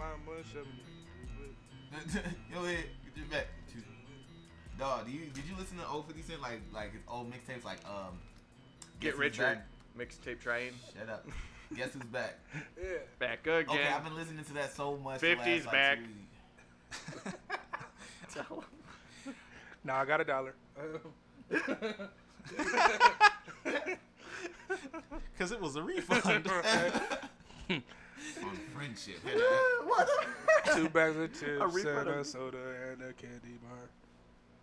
my mush up. Yo, head, get your back. Dog, do you did you listen to old 50 Cent like like his old mixtapes like um Get Guess Who's Richard mixtape train. Shut up. Guess who's back? Yeah. Back again. Okay, I've been listening to that so much. the 50's last, like, back. two weeks. Nah, I got a dollar. Because it was a refund. On friendship. Two bags of chips A and a soda and a candy bar.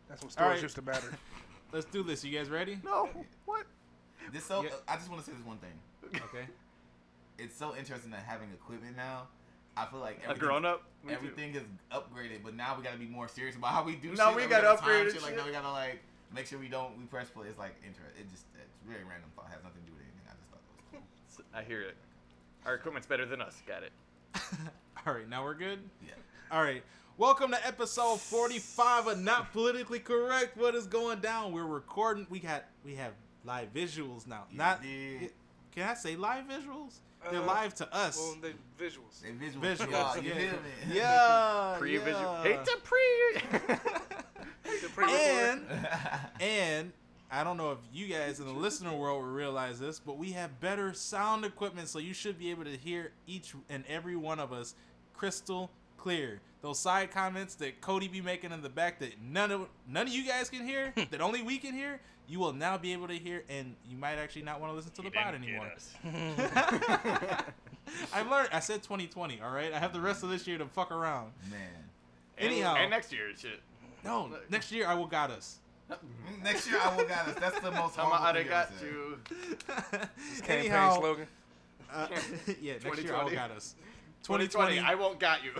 That's what All stores right. used to matter. Let's do this. You guys ready? no. What? This so Yeah. I just want to say this one thing. Okay. It's so interesting that having equipment now. I feel like A everything, grown up. Me too. everything is upgraded, but now we gotta be more serious about how we do Now shit. we gotta upgrade shit. Like now we gotta like make sure we don't we press play. It's like interest. It just it's very random thought. Has nothing to do with anything. I just thought it was cool. I hear it. Our equipment's better than us. Got it. All right, now we're good. Yeah. All right. Welcome to episode 45 of Not Politically Correct. What is going down? We're recording. We got we have live visuals now. You Not did. Can I say live visuals? They're Uh, live to us. Well, they visuals. They visual. Visuals, Y'all, yeah. yeah. Pre visual. yeah. Hate to pre. The pre-record. and and I don't know if you guys in the listener world will realize this, but we have better sound equipment, so you should be able to hear each and every one of us crystal clear. Those side comments that Cody be making in the back that none of none of you guys can hear, that only we can hear, you will now be able to hear, and you might actually not want to listen to the pod anymore. I've learned. I said 2020. All right, I have the rest of this year to fuck around. Man. Anyhow. and, and next year, shit. No, next year I will got us. Next year I will got us. That's the most Tama horrible thing got you ever said. you. Campaign Anyhow, slogan. Uh, yeah, next year I will 2020. got us. 2020. 2020. I won't got you.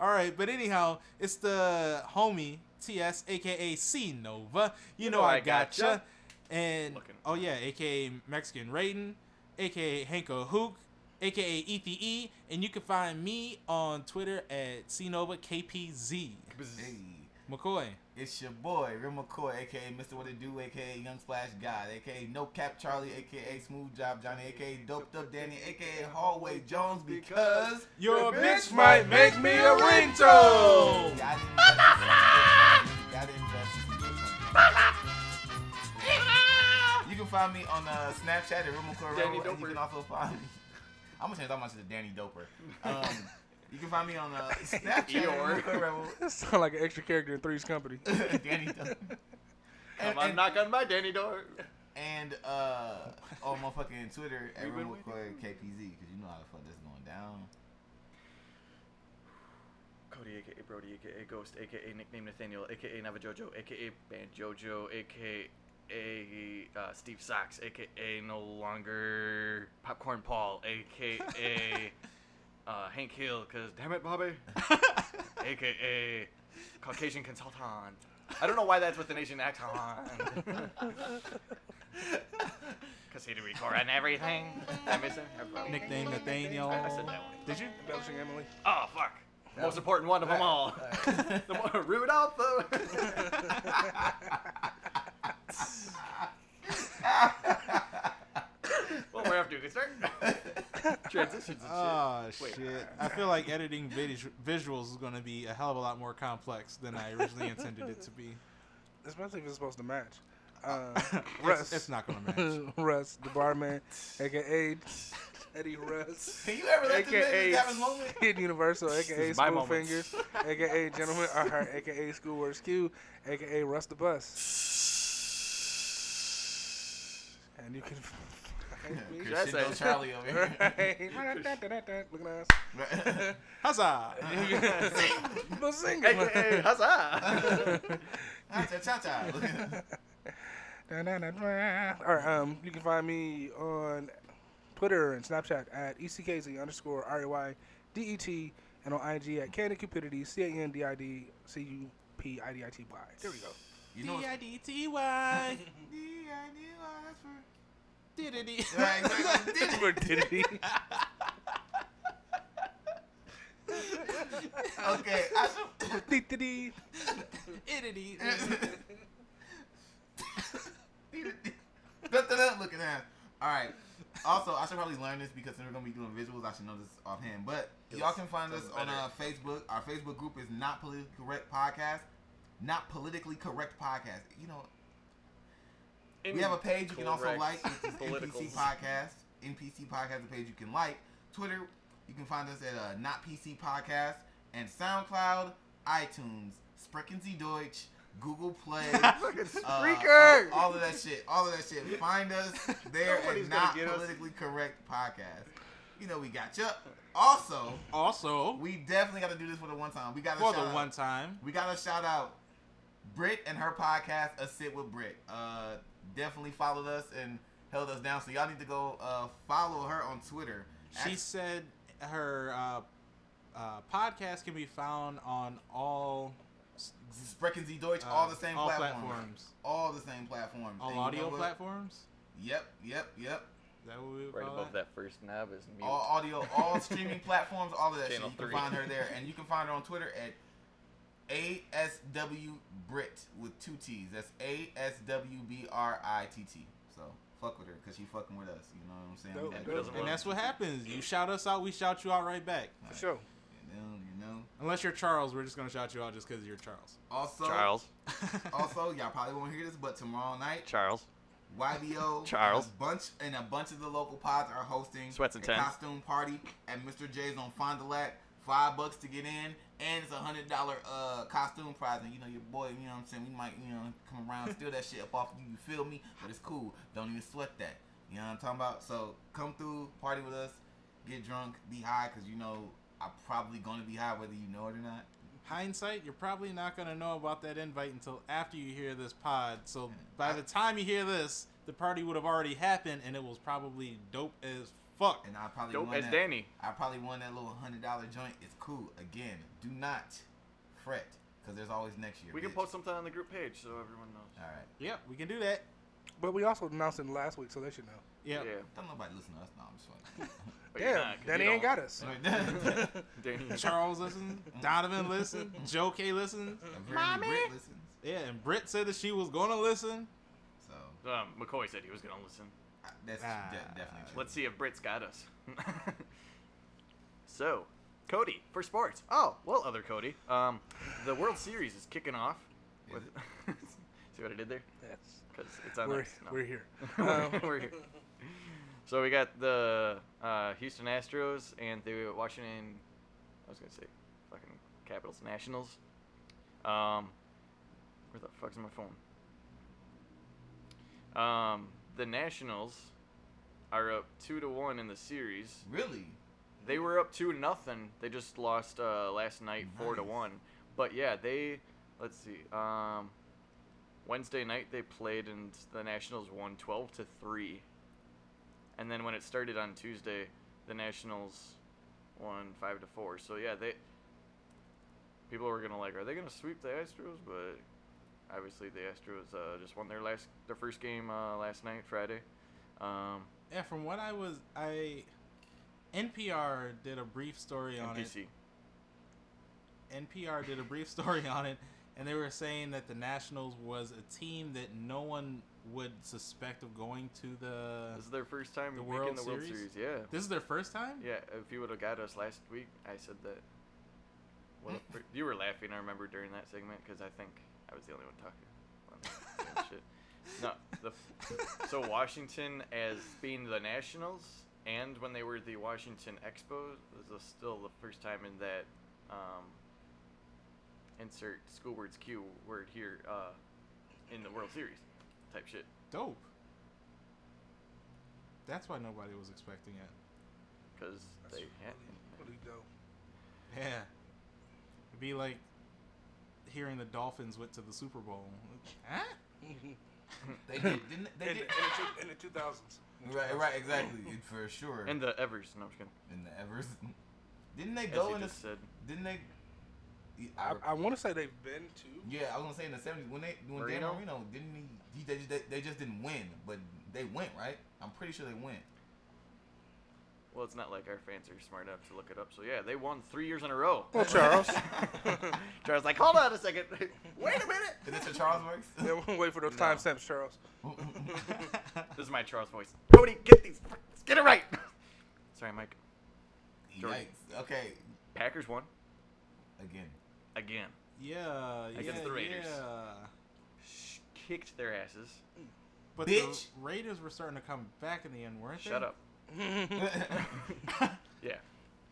All right, but anyhow, it's the homie TS, aka C Nova. You, know, I gotcha. gotcha. And Looking. oh yeah, aka Mexican Raiden, aka Hanko Hook, aka ETE, and you can find me on Twitter at C Nova KPZ. Hey, McCoy. It's your boy, Real McCoy, aka Mr. What It Do, aka Young Splash God, aka No Cap Charlie, aka Smooth Job Johnny, aka Doped Up Danny, aka Hallway Jones, because Your bitch might make me a ringtone. Yeah, I didn't invest in this. I didn't invest in this. You can find me on uh, Snapchat at Real McCoy Danny Rebel, and you can also find me. I'm gonna change all my shit to Danny Doper. Um, you can find me on uh, Snapchat at Eeyore. Real McCoy Rebel. That sound like an extra character in Three's Company. Danny Doper. Come on, knock on my Danny door. And uh, on my fucking Twitter at We've been Real KPZ because you know how the fuck that's going down. Cody, aka Brody, aka Ghost, aka nickname Nathaniel, aka Navajojo, aka Band Jojo, aka uh, Steve Socks, aka no longer Popcorn Paul, aka uh, Hank Hill, cause damn it, Bobby, aka Caucasian Consultant. I don't know why that's with the nation accent. Cause he do record and everything. Did I miss it? Nickname Nathaniel. I said that one. Did you? Embellishing Emily. Oh fuck. Most important one of them all. the one, Rudolph. though. what we're up to? Good start. Transitions and shit. Oh Wait. shit! Uh, I feel like editing vis- visuals is going to be a hell of a lot more complex than I originally intended it to be. Especially if it's supposed to match. Uh, uh it's, Russ. it's not going to match. Russ, the barman, aka Eddie Russ, Can you ever let this aka man have his moment? Kid Universal, aka is my Spoon moment. Fingers, aka Gentleman at Heart, aka Schoolworks Q, aka Russ the Bus. And you can find. That's Crescendo. Charlie over here. Right. Look at us. Huzzah! Let's sing AKA it. Huzzah! Cha cha cha. All right, um, you can find me on Twitter and Snapchat at ECKZ underscore R-A-Y-D-E-T and on IG at Candid Cupidity, C-A-N-D-I-D C-U-P-I-D-I-T-Y. There we go. You know D what's I D T Y. D-I-D-Y, Diddy. that's for- Right, exactly. Where did he? Okay, I should. Dun, dun, dun, at. All right. Also, I should probably learn this because we're gonna be doing visuals. I should know this offhand. But Yes, y'all can find us sounds on better. uh, Facebook. Our Facebook group is Not Politically Correct Podcast. Not Politically Correct Podcast. You know, we have a page you can also Incorrect like. It's NPC. Podcast. NPC Podcast is a page you can like. Twitter, you can find us at uh, Not PC Podcast and SoundCloud, iTunes, Sprechen Sie Deutsch, Google Play. Fucking uh, uh, all of that shit. All of that shit. Find us there Nobody's at Not get us. Politically Correct Podcast. You know we got you. Also, Also, we definitely got to do this for the one time. We got to for shout the out, one time, We got to shout out Britt and her podcast, A Sit with Britt. Uh, definitely followed us and held us down. So y'all need to go uh, follow her on Twitter. she At- said her uh, uh, podcast can be found on all s- Sprechen Sie Deutsch, uh, all the same all platforms. platforms, All the same platforms. all And you audio know what? platforms. Yep, yep, yep. Is that what we would Right call above that? that first knob is mute. All audio, all streaming platforms, all of that Channel shit. You three. can find her there, and you can find her on Twitter at ASW Britt with two T's. That's A S W B R I T T. So fuck with her because she fucking with us. You know what I'm saying? Dope, We gotta dope. do Doesn't it. And that's what happens. You shout us out, we shout you out right back. For sure. You know, you know. Unless you're Charles, we're just gonna shout you out just because you're Charles. Also, Charles. also, y'all probably won't hear this, but tomorrow night, Charles. YBO, Charles. and a bunch and a bunch of the local pods are hosting Sweats and a ten. costume party at Mr. J's on Fond du Lac. Five bucks to get in, and it's a hundred dollar uh costume prize. And you know your boy, you know what I'm saying. We might, you know, come around steal that shit up off you. You feel me? But it's cool. Don't even sweat that. You know what I'm talking about? So come through, party with us, get drunk, be high, cause you know I'm probably gonna be high whether you know it or not. Hindsight, you're probably not gonna know about that invite until after you hear this pod. So by the time you hear this, the party would have already happened, and it was probably dope as fuck. And I probably Dope won as that. Danny. I probably won that little hundred dollar joint. It's cool. Again, do not fret, cause there's always next year. We can post something on the group page so everyone knows. All right. Yep, we can do that. But we also announced it last week, so they should know. Yep. Yeah. Don't nobody listen to us. No, I'm just fucking. Damn, not, 'cause Danny ain't got us. Danny. Charles listens, Donovan listens, Joe K listens. Apparently Britt listens. Yeah, and Britt said that she was gonna listen. So Um, McCoy said he was gonna listen. I- that's Ah. de- definitely true. Let's see if Britt's got us. so, Cody for sports. Oh, well, other Cody. Um, the World Series is kicking off. Is With see what I did there? Yes. Because it's on We're. No. we're here. We're- Um, we're here. So we got the uh, Houston Astros and the Washington. I was gonna say, fucking Capitals Nationals. Um, where the fuck's my phone? Um, the Nationals are up two to one in the series. Really? They were up two nothing. They just lost uh, last night four to one. But yeah, they let's see. Um, Wednesday night they played and the Nationals won twelve to three. And then when it started on Tuesday, the Nationals won five to four. So yeah, they people were gonna like, are they gonna sweep the Astros? But obviously the Astros uh, just won their last their first game uh, last night, Friday. Um, Yeah, from what I was, I NPR did a brief story on it. NPR did a brief story on it, and they were saying that the Nationals was a team that no one would suspect of going to the. This is their first time the World the World Series? Series. Yeah. This is their first time. Yeah, if you would have got us last week, I said that. Well, you were laughing. I remember during that segment because I think I was the only one talking. shit. No, the so Washington as being the Nationals, and when they were the Washington Expos, was the- still the first time in that. Um, insert school words Q word here uh, in the World Series, type shit. Dope. That's why nobody was expecting it. Because That's they really, had. really dope. Yeah. It'd be like hearing the Dolphins went to the Super Bowl. Huh? They did, didn't they? in, Did, the, in, the two, in the 2000s. right, right, exactly, for sure. And the Evers. No, I'm just kidding. in the Evers, didn't they go you in the? just said. Didn't they? I, I want to say they've been to. Yeah, I was gonna say in the seventies when they when Dan Marino? Marino didn't he, he they, they, they just didn't win, but they went right. I'm pretty sure they went. Well, it's not like our fans are smart enough to look it up. So yeah, they won three years in a row. Well, Charles. Charles like, hold on a second. Wait a minute. Is this how Charles works? yeah, we'll wait for those No. timestamps, Charles. This is my Charles voice. Cody, get these. Get it right. Sorry, Mike. Jordan. Yikes. Okay. Packers won Again. again. yeah, yeah, Against the Raiders. Yeah. Kicked their asses. But Bitch. the Raiders were starting to come back in the end, weren't they? Shut up. Yeah.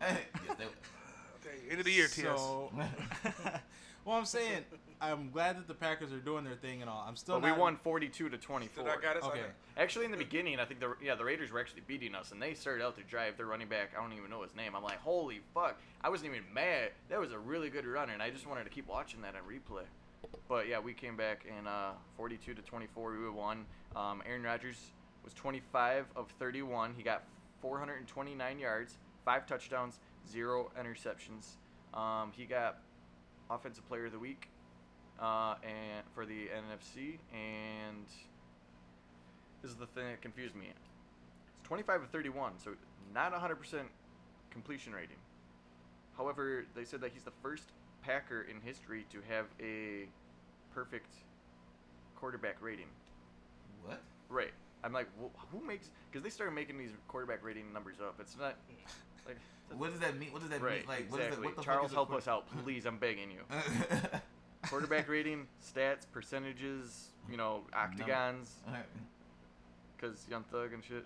yes, they, Okay, end of the year, TS. So, well, I'm saying I'm glad that the Packers are doing their thing and all. I'm still But we won 42 to 24. Did I got it? Okay. Actually, in the beginning, I think the yeah the Raiders were actually beating us, and they started out their drive. Their running back, I don't even know his name. I'm like, holy fuck! I wasn't even mad. That was a really good run, and I just wanted to keep watching that on replay. But yeah, we came back in uh, 42 to 24. We won. Um, Aaron Rodgers was 25 of 31. He got 429 yards, five touchdowns, zero interceptions. Um, he got offensive player of the week uh, and for the NFC, and this is the thing that confused me. It's 25 of 31, so not 100% completion rating. However, they said that he's the first Packer in history to have a perfect quarterback rating. what? Right. I'm like, wh- who makes? Because they started making these quarterback rating numbers up. It's not like What does that mean? What does that right. mean? Like, what is exactly. that, what the Charles, fuck is help quar- us out, please. I'm begging you. quarterback rating, stats, percentages, you know, octagons, Alright. because Young Thug and shit.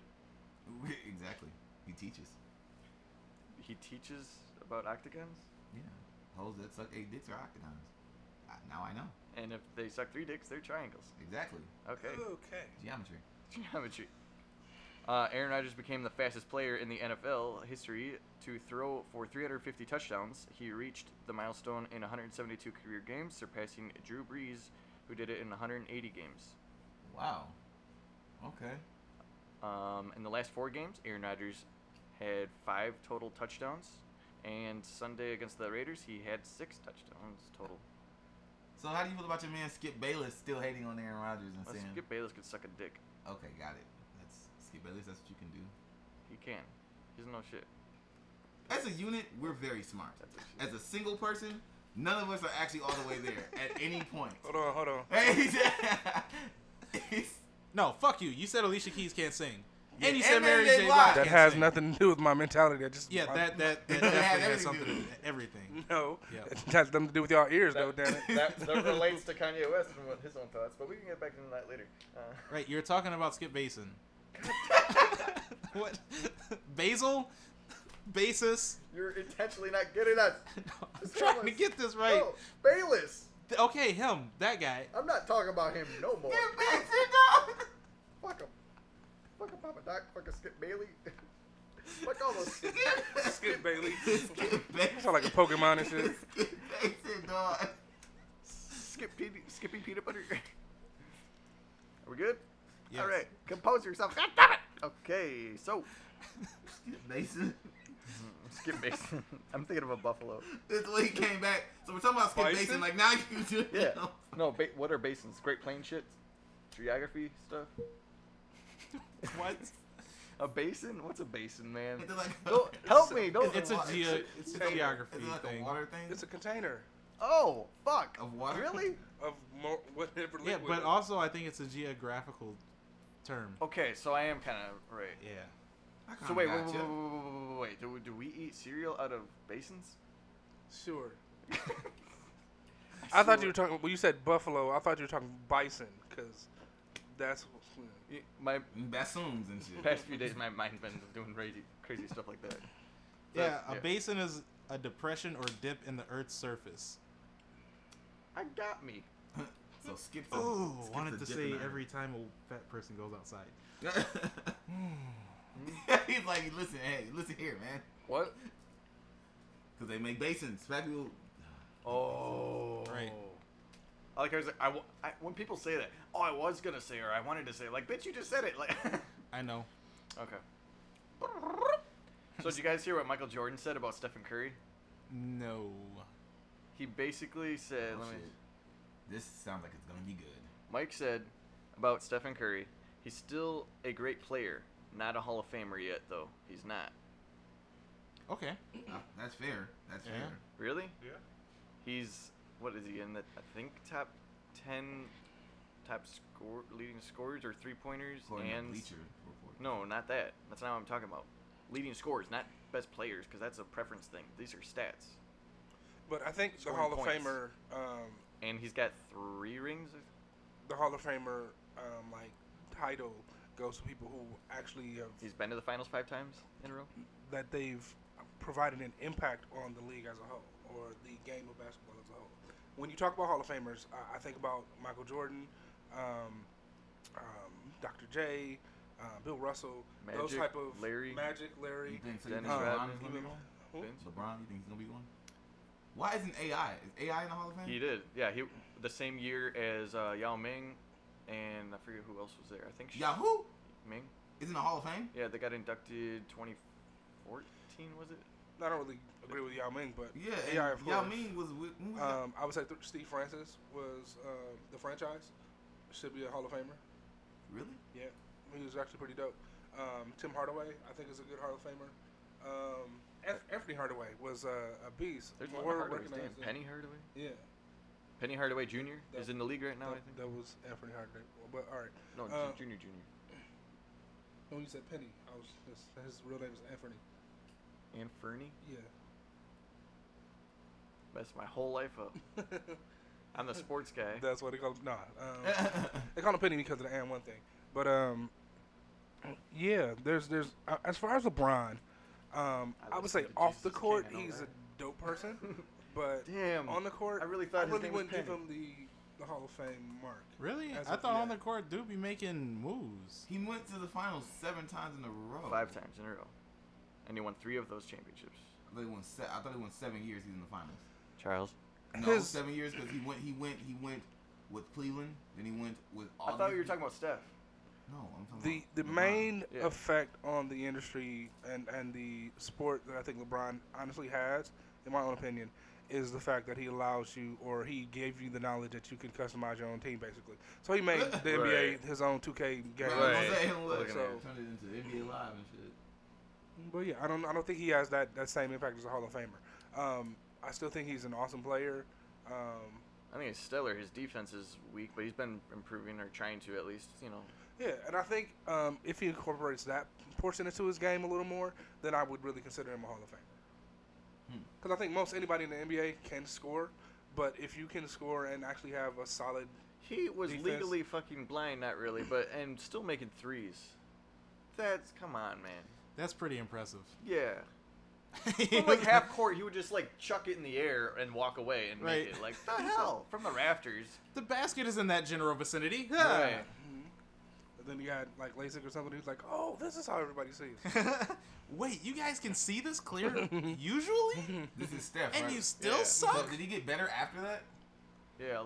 exactly. He teaches. He teaches about octagons, Yeah. Hoes that suck eight dicks are octagons. Now I know. and if they suck three dicks, they're triangles. Exactly. Okay. Okay. Geometry. Geometry. Uh, Aaron Rodgers became the fastest player in the NFL history to throw for 350 touchdowns. He reached the milestone in 172 career games, surpassing Drew Brees, who did it in 180 games. Wow. Okay. Um, in the last four games, Aaron Rodgers had five total touchdowns, and Sunday against the Raiders, he had six touchdowns total. So how do you feel about your man Skip Bayless still hating on Aaron Rodgers and Let's saying, Skip Bayless could suck a dick. "Okay, got it. That's Skip At least That's what you can do." He can. He's no shit. As a unit, we're very smart. That's a shit. As a single person, none of us are actually all the way there at any point. Hold on, hold on. Hey, he's- No, fuck you. You said Alicia Keys can't sing, Yeah, and you said Mary Mary J. J. Blige. Blige. That has sing. nothing to do with my mentality. I just Yeah, I- that that, that It definitely has everything something to to do do with with everything. no. Yeah. It has nothing to do with y'all ears, though. Damn it. that, that relates to Kanye West and what his own thoughts, but we can get back into that later. Uh, Right, you're talking about Skip Basin. what? Basil? Basis? You're intentionally not getting us. No, I'm It's trying to get this right. No, Bayless. Okay, him, that guy. I'm not talking about him no more. Skip Bayless, dog. Fuck him. Fuck him, Papa Doc. Fuck a Skip Bailey. Fuck all those. Skip Bailey. Skip Bayless. Sound like a Pokemon and shit. Skip Bayless, dog. Skip Pe- Skippy Peanut Butter. Are we good? Yes. All right. Compose yourself. God damn it. Okay, so Skip Basin. Mm, Skip Basin. I'm thinking of a buffalo. That's the way he came back. So we're talking about Skip Bison? Basin. Like now you do. Yeah. No, ba- what are basins? Great Plain shit? Geography stuff? What? A basin? What's a basin, man? It's like Go, help me. Don't. It's a water. geo. It's a Is it geography like thing. a water thing? It's a container Oh, fuck. Of water? Really? of more, whatever Yeah, liquid. but also I think it's a geographical term. Okay, so I am kind of right. Yeah. I So kinda wait, wait, wait, gotcha. wait, wait, wait, wait, wait. Do, do we eat cereal out of basins? Sure. I thought you were talking. Well, you said buffalo, I thought you were talking bison, because that's. My Bassoons and shit. past few days, my mind's been doing crazy, crazy stuff like that. Yeah, a yeah. basin is a depression or dip in the Earth's surface. I got me. so skip the. Oh, skip wanted the to dip say every time a fat person goes outside. He's like, listen, hey, listen here, man. What? Because they make basins. Fat people. Oh. Right. I like I was like, I, I, when people say that, oh, I was gonna say or I wanted to say, like, bitch, you just said it. Like, I know. okay. So did you guys hear what Michael Jordan said about Stephen Curry? No. He basically said, Oh, let me. This sounds like it's gonna be good. Mike said about Stephen Curry, he's still a great player, not a Hall of Famer yet, though. He's not. Okay. Uh, That's fair. That's Yeah. fair. Really? Yeah. He's what is he in the I think top ten top score leading scorers or three pointers and Bleacher Report. no, not that. That's not what I'm talking about. Leading scores, not best players, because that's a preference thing. These are stats. But I think the Scoring Hall of points. Famer, um, And he's got three rings. the Hall of Famer, um, like title goes to people who actually have He's been to the finals five times in a row. that they've provided an impact on the league as a whole or the game of basketball as a whole. When you talk about Hall of Famers, I, I think about Michael Jordan, um, um, Dr. J, uh, Bill Russell, those type of Larry. Magic, You Larry. think, so you Dennis think LeBron Rodman. is gonna be Even- one? Who? LeBron, you think he's gonna be one? Why isn't AI? Is AI in the Hall of Fame? He did. Yeah, he the same year as uh, Yao Ming, and I forget who else was there. I think she, Yahoo Ming. is in the Hall of Fame. Yeah, they got inducted 2014. Was it? I don't really agree with Yao Ming, but Yeah, AI, and of Yao course. Ming was with. Was? Um, I would say th- Steve Francis was uh, the franchise. Should be a Hall of Famer. really? Yeah, he was actually pretty dope. Um, Tim Hardaway, I think, is a good Hall of Famer. Um, F- Anthony Hardaway was uh, a beast. There's more one Hardaway. recognized than- Penny Hardaway. Yeah, Penny Hardaway Jr. That- is in the league right now. I that, think. that was Anthony Hardaway. But all right, No, uh, Junior Junior. when you said Penny, I was his, his real name is Anthony. And Fernie. Yeah. Messed my whole life up. I'm the sports guy. That's what they call him. Nah, um, they call him Penny because of the and one thing. But um, yeah, there's there's uh, as far as LeBron, um, I I, would say to off the court King, I know he's that. a dope person, but Damn. on the court I really thought I his really name wouldn't give him the the Hall of Fame mark. Really? I of thought on the court, dude be making moves. he went to the finals seven times in a row. Five times in a row, and he won three of those championships. I thought he won. Se- I thought he won seven years. He's in the finals. Charles. No, His- seven years because he went. He went. He went with Cleveland. Then he went with. All I thought you were talking about Steph. No, I'm talking The about the LeBron. main Yeah. effect on the industry and and the sport that I think LeBron honestly has, in my own opinion, is the fact that he allows you or he gave you the knowledge that you can customize your own team basically. So he made the NBA his own 2K game. Right, Right. I'm saying, look, Look at so that. turned it into NBA Live and shit. But yeah, I don't I don't think he has that, that same impact as a Hall of Famer. Um, I still think he's an awesome player. Um, I think it's stellar. His defense is weak, but he's been improving or trying to at least. You know. yeah, and I think um, if he incorporates that portion into his game a little more, then I would really consider him a Hall of Famer. Hmm. Because I think most anybody in the NBA can score, but if you can score and actually have a solid, He was Defense. legally fucking blind, not really, but and still making threes. That's come on, man. That's pretty impressive. Yeah. From like half court, he would just like chuck it in the air and walk away and Right. make it. Like the hell from the rafters. the basket is in that general vicinity. Right. Mm-hmm. but then you got like LASIK or something who's like, oh, this is how everybody sees. Wait, you guys can see this clear usually? This is Steph, and right? you still Yeah. So suck? did he get better after that? Yeah.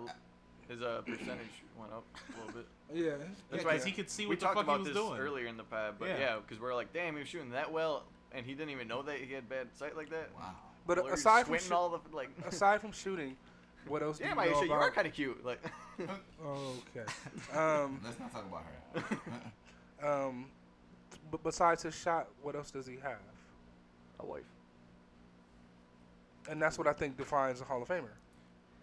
L- His uh, percentage went up a little bit. yeah, That's Yeah, why 'cause he could see we what the talked fuck he about was this doing. earlier in the pod, but Yeah. yeah, because we're like, damn, he was shooting that well, and he didn't even know that he had bad sight like that. Wow. But Well, aside from squinting shoo- all the like. aside from shooting, what else do yeah, you man, know you are kind of cute. Like. okay. Um, Let's not talk about her. um, but besides his shot, what else does he have? a wife. And that's what I think defines a Hall of Famer.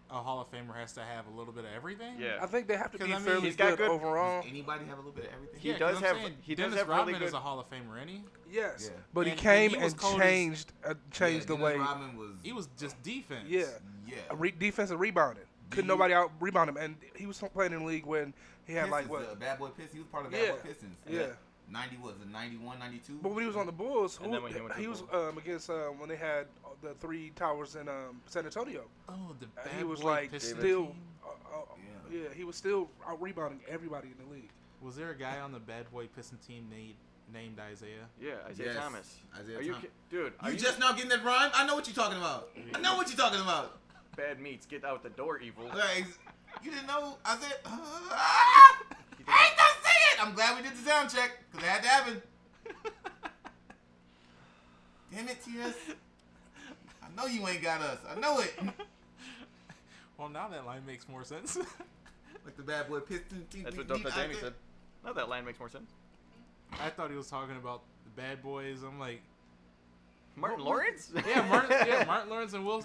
A Hall of Famer has to have a little bit of everything? Yeah. I think they have to be I mean, fairly he's got good, good- overall. Does anybody have a little bit of everything? He Yeah, 'cause does I'm have- saying he does Dennis have really Rodman is a Hall of Famer, any? Yes, Yeah. but he And- and came he and, was cold as- changed uh, changed yeah, the way. Rodman was. He was just defense. Yeah, Yeah. a re- defensive rebounding. Couldn't nobody out rebound him, and he was playing in the league when he had like Pistons, what? uh, bad boy Pistons. He was part of Bad Yeah, Boy Pistons. yeah. 90 was it 91, 92? But when he was on the Bulls, And who, then when he went to he the was Bulls. um, against uh, when they had the three towers in um, San Antonio. Oh, the Uh, bad he was boy like Pistons still, team? uh, uh, Yeah. yeah. he was still out rebounding everybody in the league. Was there a guy on the bad boy Piston team named named Isaiah? Yeah, Isaiah Yes, Thomas. Isaiah are you, Thom- ki- dude? Are You you just now getting that rhyme? I know what you're talking about. I know what you're talking about. bad meats? Get out the door, evil. Okay, you didn't know? I said, ah, I ain't gonna say it. I'm glad we did the sound check because it had to happen. Damn it, TS. I know you ain't got us. I know it. Well, now that line makes more sense. Like the bad boy piston team. That's what beat Dr. out Danny said. No, that line makes more sense. I thought he was talking about the bad boys. I'm like, Martin What- what- Lawrence? Yeah, Martin. Yeah, Martin Lawrence and Will.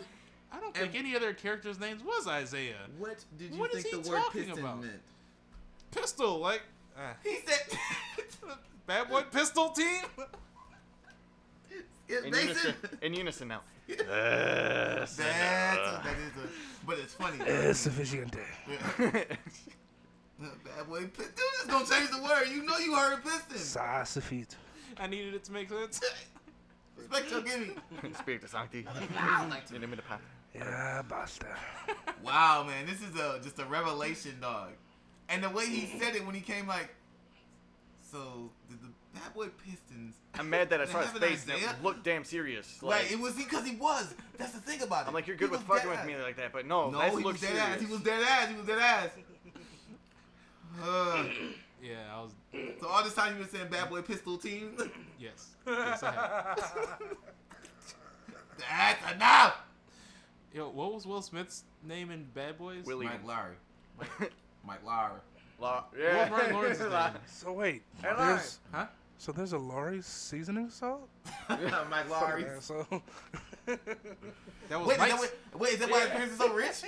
I don't think And- any other characters' names was Isaiah. What did you What is think he the word talking piston about? meant? Pistol, like uh, He said. bad boy pistol team. In Mason. unison, in unison now. That's Yes. a, that is a, but it's funny. though. Es suficiente. Bad boy, pi- dude, just gonna change the word. You know you heard piston. Sassafit. I needed it to make sense. Respect your gimme. Speak to Sancti. I like to- In the path. Yeah, basta. Wow, man, this is a just a revelation, dog. And the way he said it when he came, like, so did the bad boy Pistons? I'm mad that I They saw his face and Isaiah? it looked damn serious. Like, Like, it was because he was. That's the thing about it. I'm like, you're He good with fucking dead with me like that, but no, No, that he was dead serious. ass. He was dead ass. He was dead ass. Uh, yeah, I was. so all this time you been saying bad boy pistol team. Yes. Yes, I have. That's enough. Yo, what was Will Smith's name in Bad Boys? Willie. Mike Lowry. Mike Lowry. La- yeah. was Martin Lawrence's La- name? So wait, Hello. there's, Huh? so there's a Lawry's seasoning salt? Mike Lowry. Yeah, so That was Wait, is that, wait, wait, is that why his parents are so rich?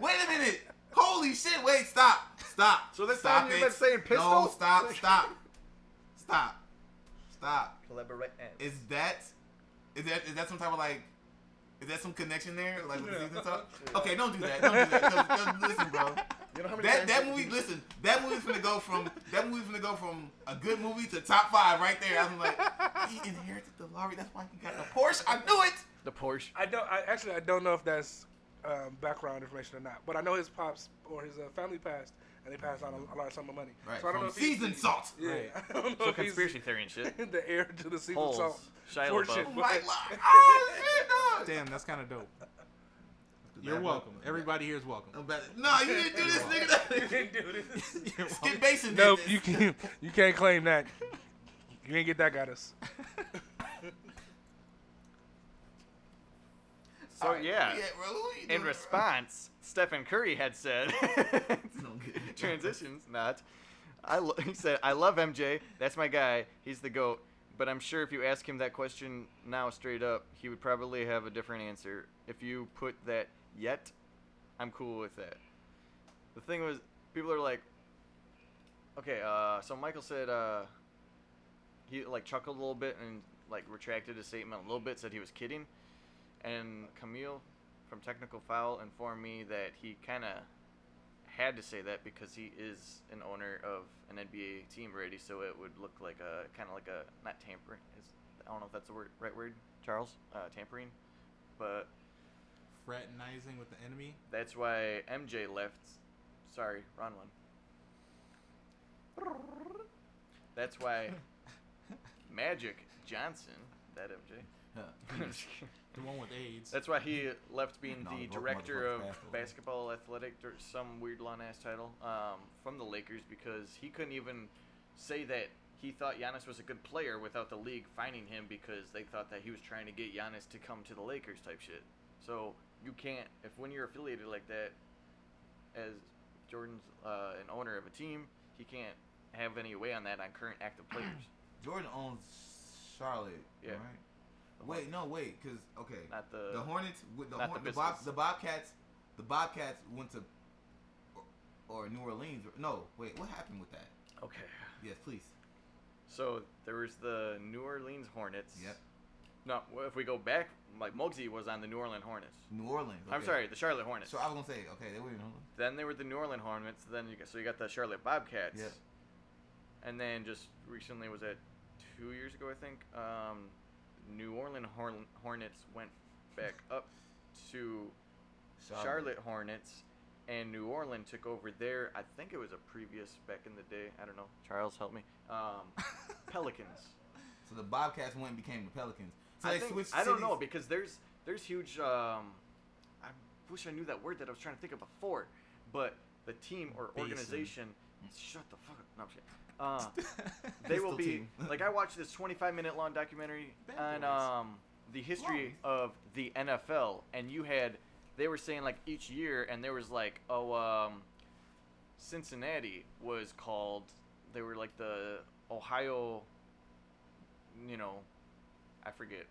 Wait a minute. Holy shit. Wait, stop. Stop. So this stop time you've been saying pistol? No, stop, stop. Stop. Stop. Collaborate. Is that is that is that some type of like is that some connection there? Like with the season talk? Okay, don't do that. Don't do that. 'cause listen, bro. You know how many That that movie, listen, that movie's gonna go from that movie's gonna go from a good movie to top five right there. I'm like, he inherited the lorry. That's why he got the Porsche. I knew it. The Porsche. I don't. I actually I don't know if that's um, background information or not. But I know his pops or his uh, family passed, and they passed on a, a large sum of money. Right. So I don't know from if he's- seasoned salt. Yeah, Right. I don't know So if conspiracy theory and shit. the heir to the seasoned Holes. salt Shia fortune. LaBeouf. Oh, Mike Oh shit, dog. Damn, that's kind of dope. You're welcome. Everybody here is welcome. I'm better. No, you didn't do this, nigga. You didn't do this. You're Skip welcome. Basin did Nope, this. you can't. you can't claim that. You ain't get that got us. So Alright, yeah. bro, In doing? response, Stephen Curry had said, It's No good. transitions, not. I lo- he said, I love MJ. That's my guy. He's the GOAT. But I'm sure if you ask him that question now straight up, he would probably have a different answer. If you put that yet, I'm cool with that. The thing was, people are like, okay, uh, so Michael said, uh, he like chuckled a little bit and like retracted his statement a little bit, said he was kidding. And Camille from Technical Foul informed me that he kind of had to say that because he is an owner of an NBA team already, so it would look like a kind of like a not tampering. Is I don't know if that's the word, right word, Charles, uh, tampering, but Fraternizing with the enemy. that's why MJ left. Sorry, wrong one. That's why Magic Johnson, that MJ. The one with AIDS. That's why he left being No, the the director of motherfucker's basketball athletic or some weird long ass title um, from the Lakers because he couldn't even say that he thought Giannis was a good player without the league finding him because they thought that he was trying to get Giannis to come to the Lakers type shit. So you can't if when you're affiliated like that as Jordan's uh, an owner of a team, he can't have any way on that on current active players. Jordan owns Charlotte. Yeah. Right? Wait, no, wait, because okay, Not the, the Hornets, with the not Hor- the the, Bob, the Bobcats, the Bobcats went to or, or New Orleans. Or, no, wait, what happened with that? okay. Yes, please. So there was the New Orleans Hornets. Yep. No, if we go back, like Muggsy was on the New Orleans Hornets. New Orleans. I'm sorry, the Charlotte Hornets. So I was gonna say, okay, they were in Orleans. then they were the New Orleans Hornets. Then you got, so you got the Charlotte Bobcats. Yep. And then just recently was it two years ago I think. Um, New Orleans Horn- Hornets went back up to Charlotte. Hornets, and New Orleans took over there. I think it was a previous back in the day. I don't know. Charles, help me. Um, Pelicans. So the Bobcats went and became the Pelicans. So I, they think, switched. I don't know because there's there's huge. Um, I wish I knew that word that I was trying to think of before, but the team or Basin. organization. Shut the fuck up. No, kidding. Uh, they will be like I watched this 25 minute long documentary Bad on boys. um the history of the NFL, and you had they were saying like each year, and there was like oh um Cincinnati was called they were like the Ohio, you know, I forget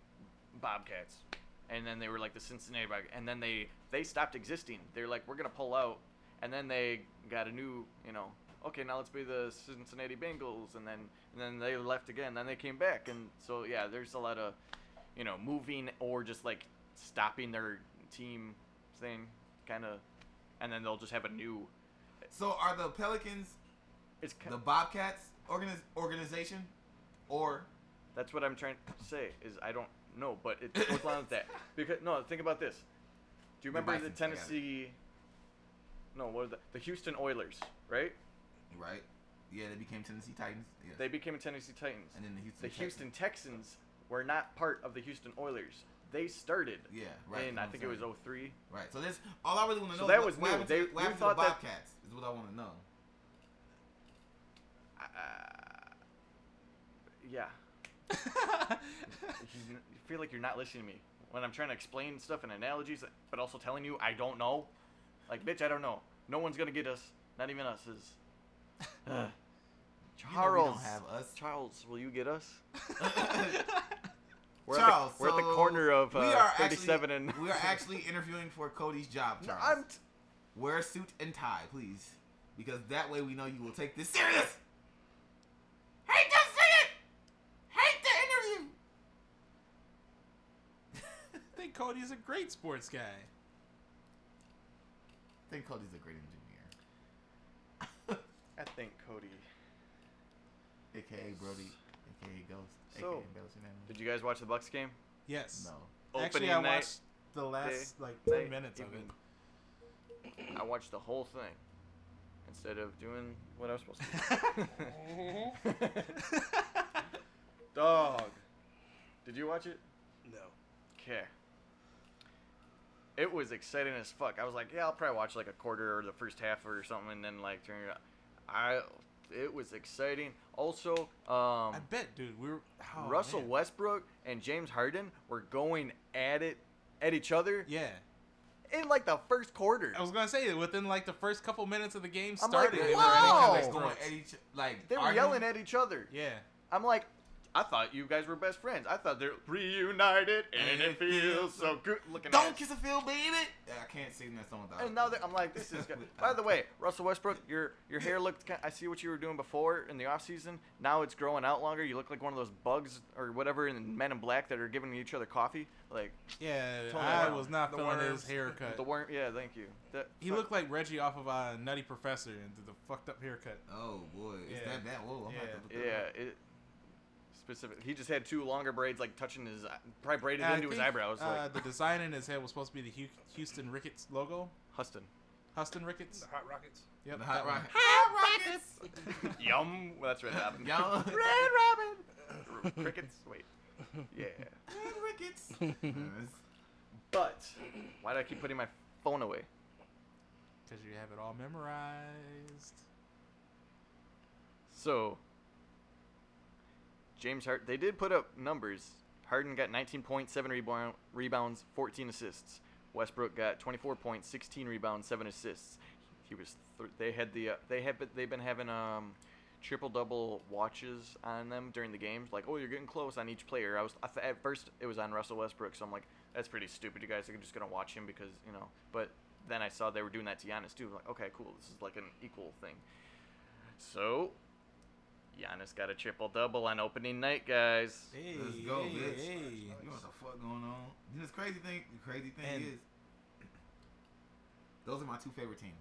Bobcats, and then they were like the Cincinnati Bobcats, and then they they stopped existing. They're like, we're gonna pull out, and then they got a new, you know, okay, now let's be the Cincinnati Bengals, and then and then they left again, then they came back, and so yeah, there's a lot of, you know, moving or just like stopping their team thing, kind of, and then they'll just have a new. So are the Pelicans It's the Bobcats organiz- organization, or That's what I'm trying to say. Is I don't know, but it's goes along with that. Because no, think about this. Do you remember the. Tennessee? No, what are the the Houston Oilers, right? Right? Yeah, they became Tennessee Titans. Yes. They became Tennessee Titans. and then the Houston. The Texans. Houston Texans were not part of the Houston Oilers. They started Yeah, right. in you know I think I'm it was saying. 03. Right. So this all I really want to So know. that is was what, what new. happened They- to, what you happened to the thought that- Bobcats is what I want to know. Uh, yeah. You you feel like you're not listening to me when I'm trying to explain stuff and analogies, but also telling you I don't know. Like, bitch, I don't know. No one's gonna get us. Not even us. Is You Charles? we don't have us. Charles, will you get us? We're Charles, at the, we're at the corner of uh, we are 37 actually, and. we are actually interviewing for Cody's job, No, Charles. I'm t- Wear a suit and tie, please, because that way we know you will take this serious. Hate to see it. Hate the interview. I think Cody's a great sports guy. I think Cody's a great engineer. I think Cody. AKA Brody, AKA Ghost, So, AKA Bell's Unanimous. Did you guys watch the Bucks game? Yes. No. Actually, I night. watched the last day, like ten night, minutes of it. I watched the whole thing instead of doing what I was supposed to do. Dog. Did you watch it? No. Okay. It was exciting as fuck. I was like, yeah, I'll probably watch like a quarter or the first half or something, and then like turn it. On. I. It was exciting. Also, um, I bet, dude. We were oh, Russell man. Westbrook and James Harden were going at it at each other Yeah, in like the first quarter. I was gonna say that within like the first couple minutes of the game I'm like, started, They they were were already wow. kinda like like going going at each like They were yelling at each other. Yeah, I'm like, I thought you guys were best friends. I thought they're reunited and it feels so good. Looking at Don't at kiss a feel, baby. Yeah, I can't sing that song without. And now that I'm like, this is good. By the way, Russell Westbrook, your your hair looked. Kind I see what you were doing before in the off season. Now it's growing out longer. You look like one of those bugs or whatever in Men in Black that are giving each other coffee. Like yeah. Tone I down. was not The feeling his haircut. the worm. Yeah, thank you. That, he looked like Reggie off of uh, Nutty Professor and did the fucked up haircut. Oh boy, is Yeah. that bad? Whoa, I'm Yeah. yeah. to look that up. it. Specific. He just had two longer braids, like touching his, probably braided And I into his think, eyebrows, Uh, like the design in his head was supposed to be the Hu- Houston Ricketts logo. Huston. Huston Ricketts. The Hot Rockets. Yep. The that hot one. rocket. Hot rockets. Yum. Well, that's Red Robin. Young. Red Robin. Crickets. Wait. Yeah. Red Ricketts. But why do I keep putting my phone away? Because you have it all memorized. So, James Hart, they did put up numbers. Harden got 19.7 rebound, rebounds, 14 assists. Westbrook got 24 points, 16 rebounds, 7 assists. He was th- they had the uh, they had they've been having um triple double watches on them during the games. Like, oh, you're getting close on each player. I was I th- at first it was on Russell Westbrook, so I'm like, that's pretty stupid. You guys are just gonna watch him because you know. But then I saw they were doing that to Giannis too. Like, okay, cool. This is like an equal thing. So, Giannis got a triple double on opening night, guys. Hey, Let's go, hey, bitch. hey. You know what the fuck going on? And this crazy thing, the crazy thing And- is, those are my two favorite teams.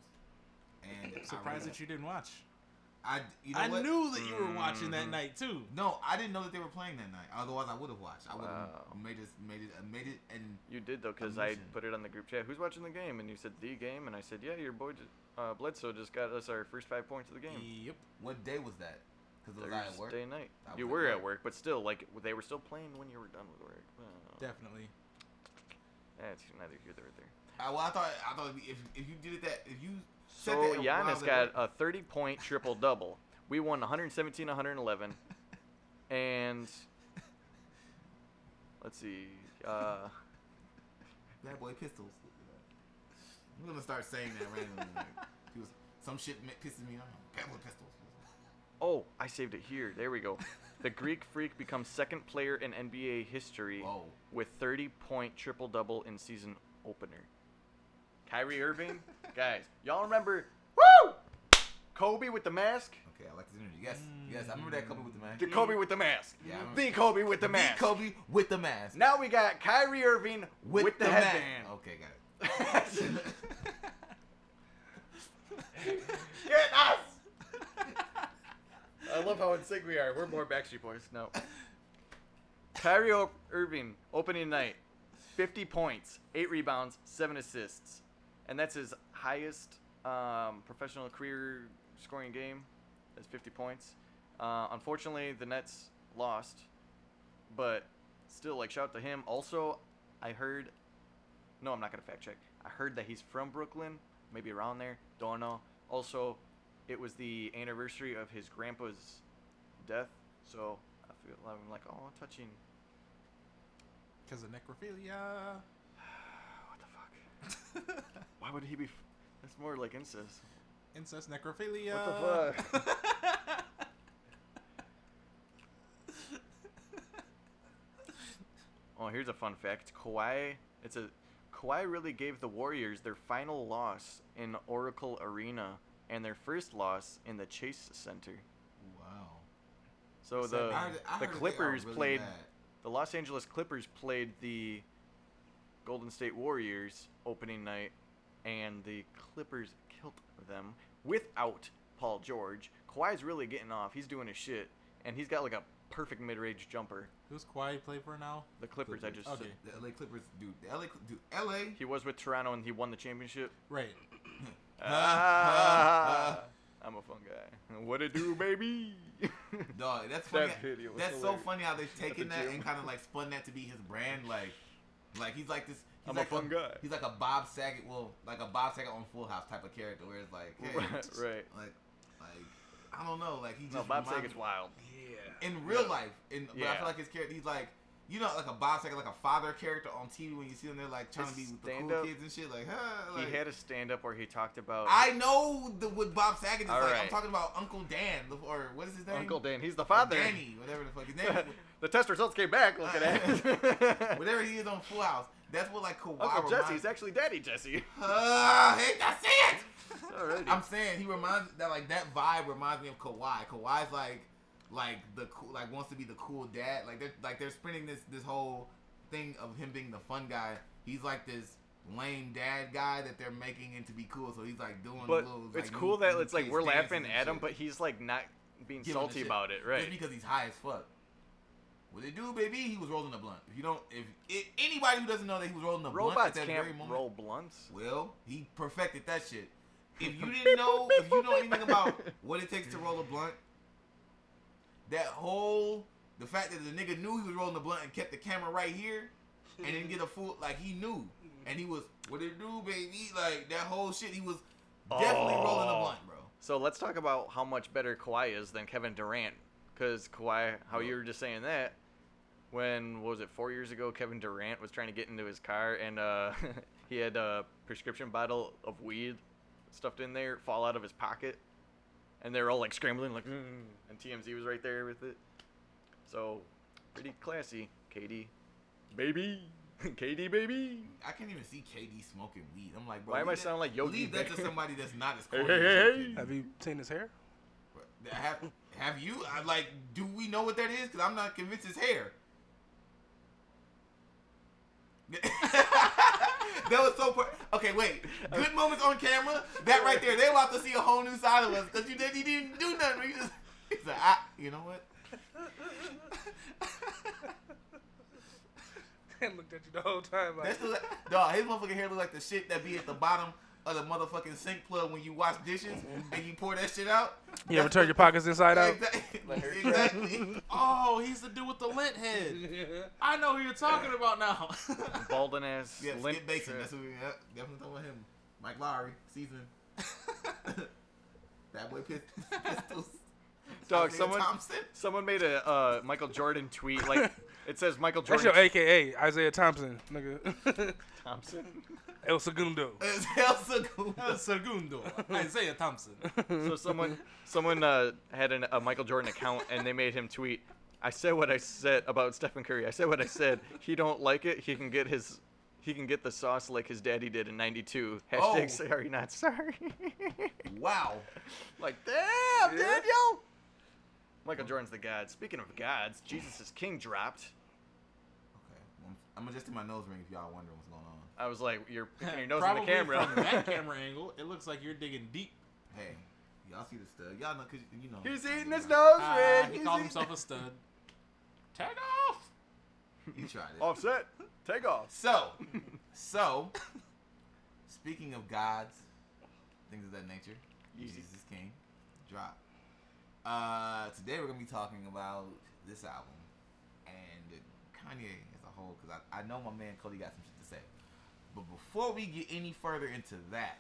And I'm surprised that you didn't watch. I, you know I what? knew that you were watching that night too. No, I didn't know that they were playing that night. Otherwise, I would have watched. I would have Wow. made it, made it, made it, and You did though, because I put it on the group chat. Who's watching the game? And you said the game, and I said, yeah, your boy uh, Bledsoe just got us our first five points of the game. Yep. what day was that? Because was I at work? Thursday night. I You were at work. but still, like they were still playing when you were done with work. Well, Definitely. That's neither here nor there. Uh, well, I thought, I thought if if you did it that, if you So that was Giannis got a 30 point triple double. We won 117 111. And let's see. Uh, Bad boy pistols. I'm gonna start saying that randomly. Like, people- some shit pisses me off. Bad boy pistols. Oh, I saved it here. There we go. the Greek Freak becomes second player in NBA history Whoa. with 30 point triple double in season opener. Kyrie Irving, guys, y'all remember? Woo! Kobe with the mask. Okay, I like this energy. Yes, yes, I remember that Kobe with the mask. The Kobe with the mask. Yeah, I remember- The Kobe with the The mask. Kobe with the mask. Now we got Kyrie Irving with, the, mask. headband. Okay, got it. Get us! I love how in sync we are. We're more Backstreet Boys. No. Kyrie Irving, opening night, 50 points, 8 rebounds, 7 assists. And that's his highest um, professional career scoring game. That's 50 points. Uh, unfortunately, the Nets lost. But still, like, shout out to him. Also, I heard. No, I'm not going to fact check. I heard that he's from Brooklyn, maybe around there. Don't know. Also, it was the anniversary of his grandpa's death. So I feel I'm like, oh, touching. Because of necrophilia. What the fuck? Why would he be? F- that's more like incest. Incest necrophilia. What the fuck? Oh, here's a fun fact. Kawhi, it's a Kawhi really gave the Warriors their final loss in Oracle Arena and their first loss in the Chase Center. wow. So What's the? I heard- I the heard that they are Clippers really played bad. the Los Angeles Clippers played the Golden State Warriors opening night, and the Clippers killed them without Paul George. Kawhi's really getting off. He's doing his shit, and he's got like a perfect mid-range jumper. Who's Kawhi play for now? The Clippers, I just Okay. The LA Clippers, dude. The LA, Cl- dude. LA. he was with Toronto and he won the championship. Right. Ah, I'm a fun guy. What it do, baby? Dog, that's funny. That video was that's so funny how they've taken the that and kind of like spun that to be his brand. Like, like he's like this. He's I'm a like fun guy. He's like a Bob Saget, well, like a Bob Saget on Full House type of character, where it's like, hey, right, right. like, like I don't know, like he just No, Bob reminds Saget's me- wild. Yeah. in real life. In but I feel like his character, he's like. You know, like a Bob Saget, like a father character on TV when you see him there, like trying to be with the cool kids and shit. Like, huh? Like, he had a stand-up where he talked about I know the with Bob Saget is like. I'm talking about Uncle Dan, or what is his name? Uncle Dan. He's the Or father. Danny, whatever the fuck his name. is. the test results came back. Look at that. whatever he is on Full House. That's what like Kawhi Uncle reminds. Jesse's actually Daddy Jesse. Uh, hate to see it. Alrighty. I'm saying he reminds that like that vibe reminds me of Kawhi. Kawhi's like like the cool like wants to be the cool dad. Like they're like they're spinning this this whole thing of him being the fun guy. He's like this lame dad guy that they're making into be cool. So he's like doing but little. it's like, cool new- that it's like we're laughing at him, shit. but he's like not being a salty about it, right? Just because he's high as fuck. What they do, baby? He was rolling a blunt. If you don't, if, if anybody who doesn't know that he was rolling a blunt at that very moment, roll blunts. well, he perfected that shit. If you didn't know, if you know anything about what it takes to roll a blunt, that whole the fact that the nigga knew he was rolling the blunt and kept the camera right here and didn't get a full like he knew and he was what it do, baby? Like that whole shit, he was definitely rolling a Oh. blunt, bro. So let's talk about how much better Kawhi is than Kevin Durant. Because Kawhi, how you were just saying that, when what was it four years ago? Kevin Durant was trying to get into his car and uh, he had a prescription bottle of weed stuffed in there fall out of his pocket, and they're all like scrambling like, "Mm," and TMZ was right there with it. So pretty classy, KD, baby, KD baby. I can't even see KD smoking weed. I'm like, bro, Why am I leave sounding like Yogi Leave that to somebody that's not as cool. hey, hey, hey. Have you seen his hair? Have have you? I, like, do we know what that is? Because I'm not convinced it's hair. that was so. Per- okay, wait. Good moments on camera. That right there. They about to see a whole new side of us because you didn't. You didn't do nothing. You just. He's like, ah, you know what? and looked at you the whole time like, That's the dog. His motherfucking hair look like the shit that be at the bottom of the motherfucking sink plug when you wash dishes and you pour that shit out. you ever turn your pockets inside out? Exactly. Exactly. Oh, he's the dude with the lint head. I know who you're talking about now. Balding ass. Yeah, limp Skip Bayless. shirt. That's who we yeah, definitely talking about him. Mike Lowry, season. Bad boy Pist- pistols. Dog, someone Thompson. someone made a uh, Michael Jordan tweet like it says Michael That's Jordan your AKA Isaiah Thompson, nigga. Thompson. El Segundo. It's Elsa Gould. El Segundo, Isaiah Thompson. So someone someone uh, had an, a Michael Jordan account and they made him tweet I said what I said about Stephen Curry. I said what I said. He don't like it. He can get his. He can get the sauce like his daddy did in '92. Hashtag Oh. sorry, not sorry. Wow. like, damn, Yeah. Daniel. Michael Jordan's the god. Speaking of gods, Jesus is King dropped. Okay. I'm gonna just do my nose ring if y'all wondering what's going on. I was like, you're picking your nose Probably in the camera. from that camera angle, it looks like you're digging deep. Hey, y'all see the stud? Y'all know, cause you know. He's eating his nose Ah, ring. he He's called eating- himself a stud. Tag off. You tried it. Offset. Take off. So, so, speaking of gods, things of that nature, Easy. Jesus is King, drop. Uh, today we're gonna be talking about this album and Kanye as a whole, because I, I know my man Cody got some shit to say. But before we get any further into that,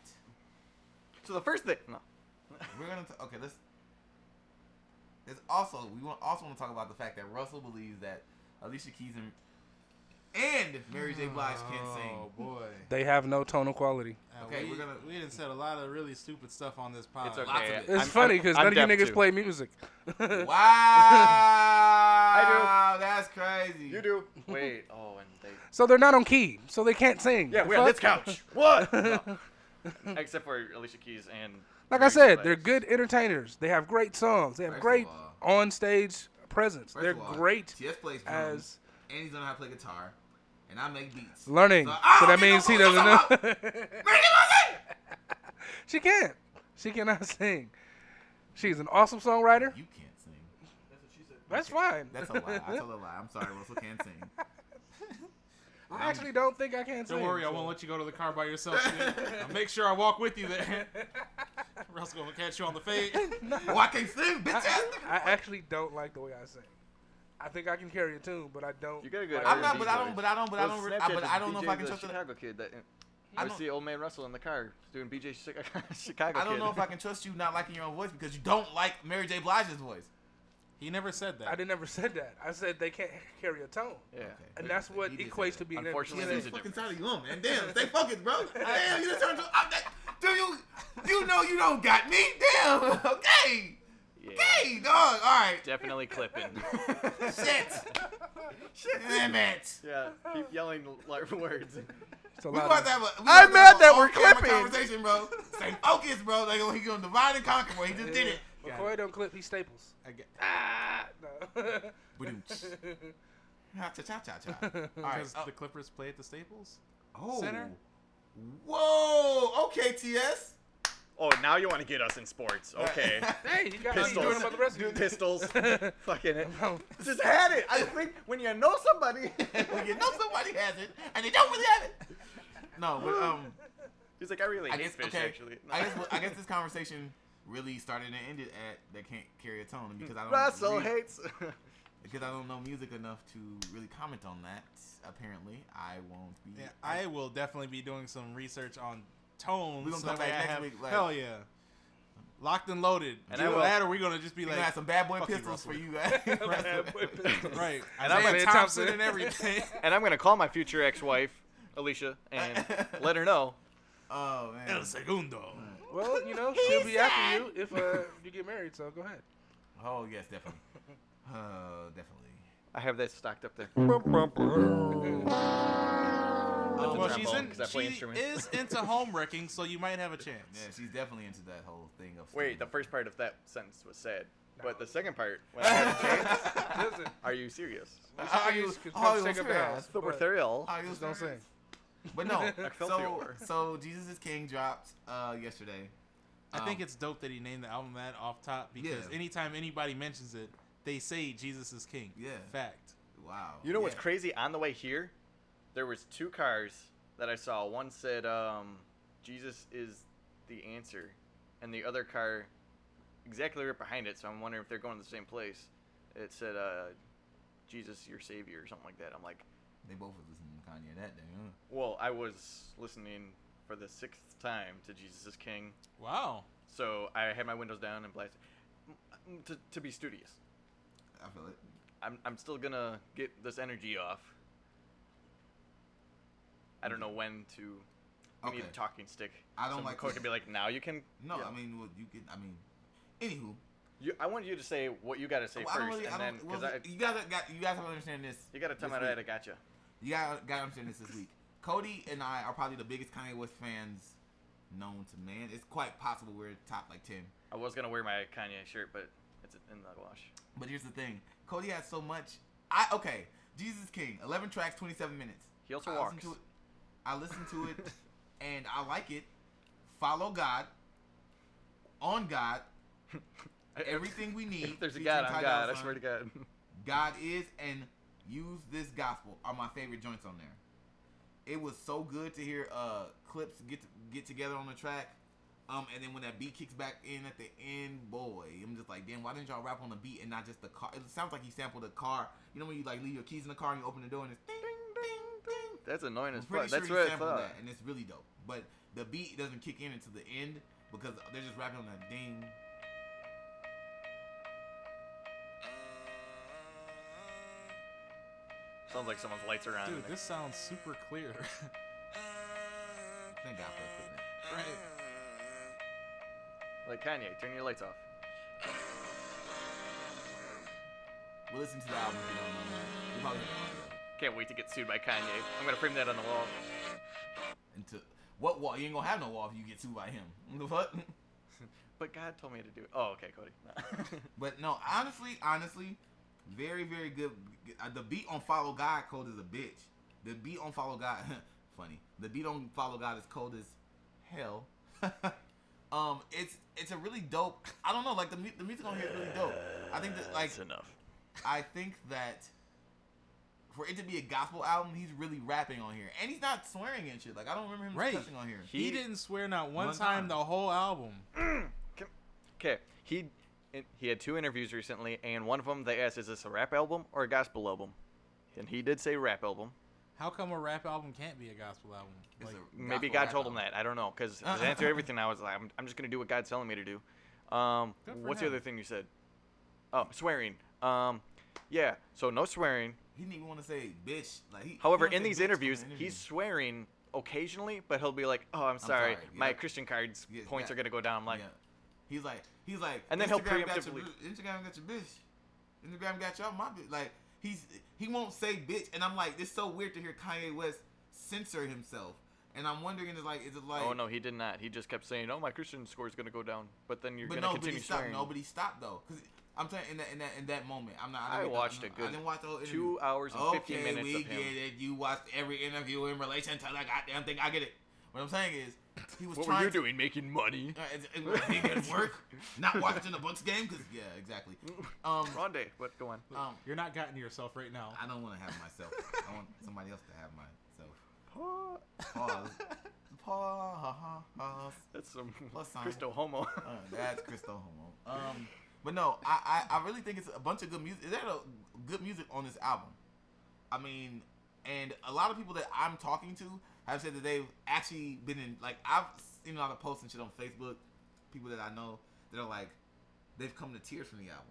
So the first thing. No. we're gonna t- okay. Let's. There's also we want also want to talk about the fact that Russell believes that Alicia Keys and and Mary J. Blige can't sing. Oh boy. They have no tonal quality. Uh, Okay, we, we're gonna- we didn't said a lot of really stupid stuff on this pod. It's Lots okay. of it. It's I'm- funny because none of you niggas too. play music. Wow! I do. That's crazy. You do. Wait. Oh, and they. so they're not on key, so they can't sing. Yeah, we're on this couch. What? No. Except for Alicia Keys and. Like I Mary J. said, Blige. they're good entertainers. They have great songs. They have First great on stage presence. First they're of all, great TS plays drums, as and he's learning how to play guitar, and I make beats. learning. So, So, that means he doesn't know. Mary J. She can't. She cannot sing. She's an awesome songwriter. You can't sing. That's what she said. That's fine. That's a lie. I told a lie. I'm sorry, Russell can't sing. I actually don't think I can't sing. Don't worry, I won't let you go to the car by yourself. I'll make sure I walk with you there. Russell gonna catch you on the fade. oh, I can't sing, bitch ass nigga. I actually don't like the way I sing. I think I can carry a tune, but I don't. You got a good like I'm not, but I don't, but I don't, but I don't, re- I, but I don't know if I can trust it. Chicago kid that. I I don't- see old man Russell in the car doing BJ Chicago I don't kid. know if I can trust you not liking your own voice because you don't like Mary J. Blige's voice. He never said that. I didn't never said that. I said they can't carry a tone, Yeah. and that's what He equates to being. Unfortunately, Yeah, entertaining. there's a fucking tired of you, on, man. Damn, stay focused, bro. Damn, you just turned to. I'm that, do you, you know you don't got me? Damn. Okay. Yeah. Okay, dog. All right. Definitely clipping. Shit. Shit. Damn it. yeah. Keep yelling like words. It's a We lot about of- to have a. We I'm about to mad have that we're clipping. Conversation, bro. Stay focused, bro. Like he gonna divide and conquer, bro. He just did it. McCoy don't clip. He staples. I get, Ah, no. Ba-doom. Cha cha cha cha cha. All right. because Oh, the Clippers play at the Staples. oh. Center? Whoa. Okay, TS. Oh, now you want to get us in sports? Okay. hey, you got me Pistols. doing about the rest of you. Pistols. Fucking it. Just had it. I think when you know somebody. when you know somebody has it and they don't really have it. No, but um, He's like, I really I hate guess fish okay. actually. I guess I guess this conversation really started and ended at that can't carry a tone because I don't Russell read- hates. because I don't know music enough to really comment on that. Apparently, I won't be. Yeah, I will definitely be doing some research on tones. We gonna so come back next have, week, like- hell yeah, locked and loaded. And Either I will- that, or we gonna just be like, gonna have some bad boy pistols for you guys. Bad boy pistols. right? And And I'm I'm gonna- Thompson and everything. and I'm gonna call my future ex-wife, Alicia, and let her know. oh man. El segundo. Well, you know, she'll be after you if uh, you get married. So go ahead. Oh yes, definitely. Uh, definitely. I have that stocked up there. Well, she's in. 'cause I play She instruments. is into home wrecking, so you might have a chance. Yeah, she's definitely into that whole thing of. Wait, the first part of that sentence was sad, but the second part, when I had a chance, are you serious? Are you- Please, are you shake up the serious? house. Super but thrill. Oh, you Just don't serious? sing. But no. so so Jesus is King dropped uh yesterday. I think Um, it's dope that he named the album that off top because Yeah. anytime anybody mentions it, they say Jesus is King. Yeah. Fact. wow. You know what's crazy? On the way here, there was two cars that I saw. One said, um, "Jesus is the answer," and the other car, exactly right behind it. So I'm wondering if they're going to the same place. It said, uh, "Jesus, your savior," or something like that. I'm like, They both were listening to Kanye that day. Huh? well, I was listening for the sixth time to "Jesus is King," Wow. so I had my windows down and blasted Mm, to, to be studious. I feel it. I'm, I'm still gonna get this energy off. I don't know when to. We need a talking stick. I don't like McCoy to- could be like, now you can. No, yeah. I mean, well, you can. I mean, anywho, You, I want you to say what you got to say Well, first, really- and then because well, I you guys got you guys have to understand this. you got to tell me that I week. got you. You got got to understand this this week. Cody and I are probably the biggest Kanye West fans known to man. It's quite possible we're top like ten. I was gonna wear my Kanye shirt, but it's in the wash. But here's the thing: Cody has so much. I okay. Jesus King, eleven tracks, twenty-seven minutes. He also I walks. To I listen to it, and I like it. Follow God. On God, everything we need. If there's a God, I'm God. I swear to God. God is and use this gospel are my favorite joints on there. It was so good to hear uh Clipse get get together on the track. Um, and then when that beat kicks back in at the end, boy, I'm just like, damn, why didn't y'all rap on the beat and not just the car? It sounds like he sampled a car. You know when you like leave your keys in the car and you open the door and it's ding, ding. That's annoying I'm as fuck. That's sure what he I sampled thought. that, and it's really dope. But the beat doesn't kick in until the end because they're just rapping on that ding. Sounds like someone's lights are on. Dude, this sounds super clear. Thank God for equipment. right. Like Kanye, turn your lights off. We'll listen to the album if you don't know. You probably heard the audio. Can't wait to get sued by Kanye. I'm gonna frame that on the wall. Into what wall? You ain't gonna have no wall if you get sued by him. The fuck? But God told me to do it. Oh, okay, Cody. But no, honestly, honestly, very, very good. Uh, The beat on Follow God cold as a bitch. The beat on Follow God, funny. The beat on Follow God is cold as hell. um, it's it's a really dope. I don't know, like the the music on here is really dope. I think that like That's enough. I think that for it to be a gospel album, he's really rapping on here, and he's not swearing and shit. Like I don't remember him Right. cussing on here. He, He- didn't swear not one, One time, time. the whole album. Okay, he he had two interviews recently, and one of them they asked, "Is this a rap album or a gospel album?" And he did say rap album. How come a rap album can't be a gospel album? Like, a Maybe God rap told him that. I don't know, because his answer everything I was like, I'm, I'm just gonna do what God's telling me to do. Um, what's him. the other thing you said? Oh, swearing. Um, yeah. So no swearing. He didn't even want to say bitch. Like he. However, he in these to say bitch on interviews, interview. he's swearing occasionally, but he'll be like, "Oh, I'm sorry, sorry, my yeah. Christian cards Yeah, points yeah. are gonna go down." I'm like. He's like, he's like, And then he'll Instagram got your preemptively- Instagram got your bitch. Instagram got y'all my bitch. Like he's he won't say bitch, and I'm like, it's so weird to hear Kanye West censor himself, and I'm wondering, is like, is it like? "Oh no, he did not. He just kept saying, "Oh, my Christian score is gonna go down," but then you're but gonna no, but continue stopped. swearing. No, but he stopped though, because I'm saying in that in that in that moment, I'm not. I didn't- watched I a good I didn't watch the whole interview. Two hours and okay, 15 minutes we of him. get it. You watched every interview in relation to the goddamn thing. I get it. What I'm saying is, he was What trying were you to, doing? Making money? Uh, it, it, it didn't work. Not watching the Bucks game because yeah, exactly. Um, Rondé, but go on. um, You're not gotten to yourself right now. I don't want to have myself. I want somebody else to have myself. Pause. Pause. That's some Plus sign. Cristo Homo. Uh, that's Cristo Homo. Um, but no, I, I, I really think it's a bunch of good music. Is there a good music on this album? I mean, and a lot of people that I'm talking to have said that they've actually been in. Like I've seen a lot of posts and shit on Facebook. People that I know that are like, they've come to tears from the album.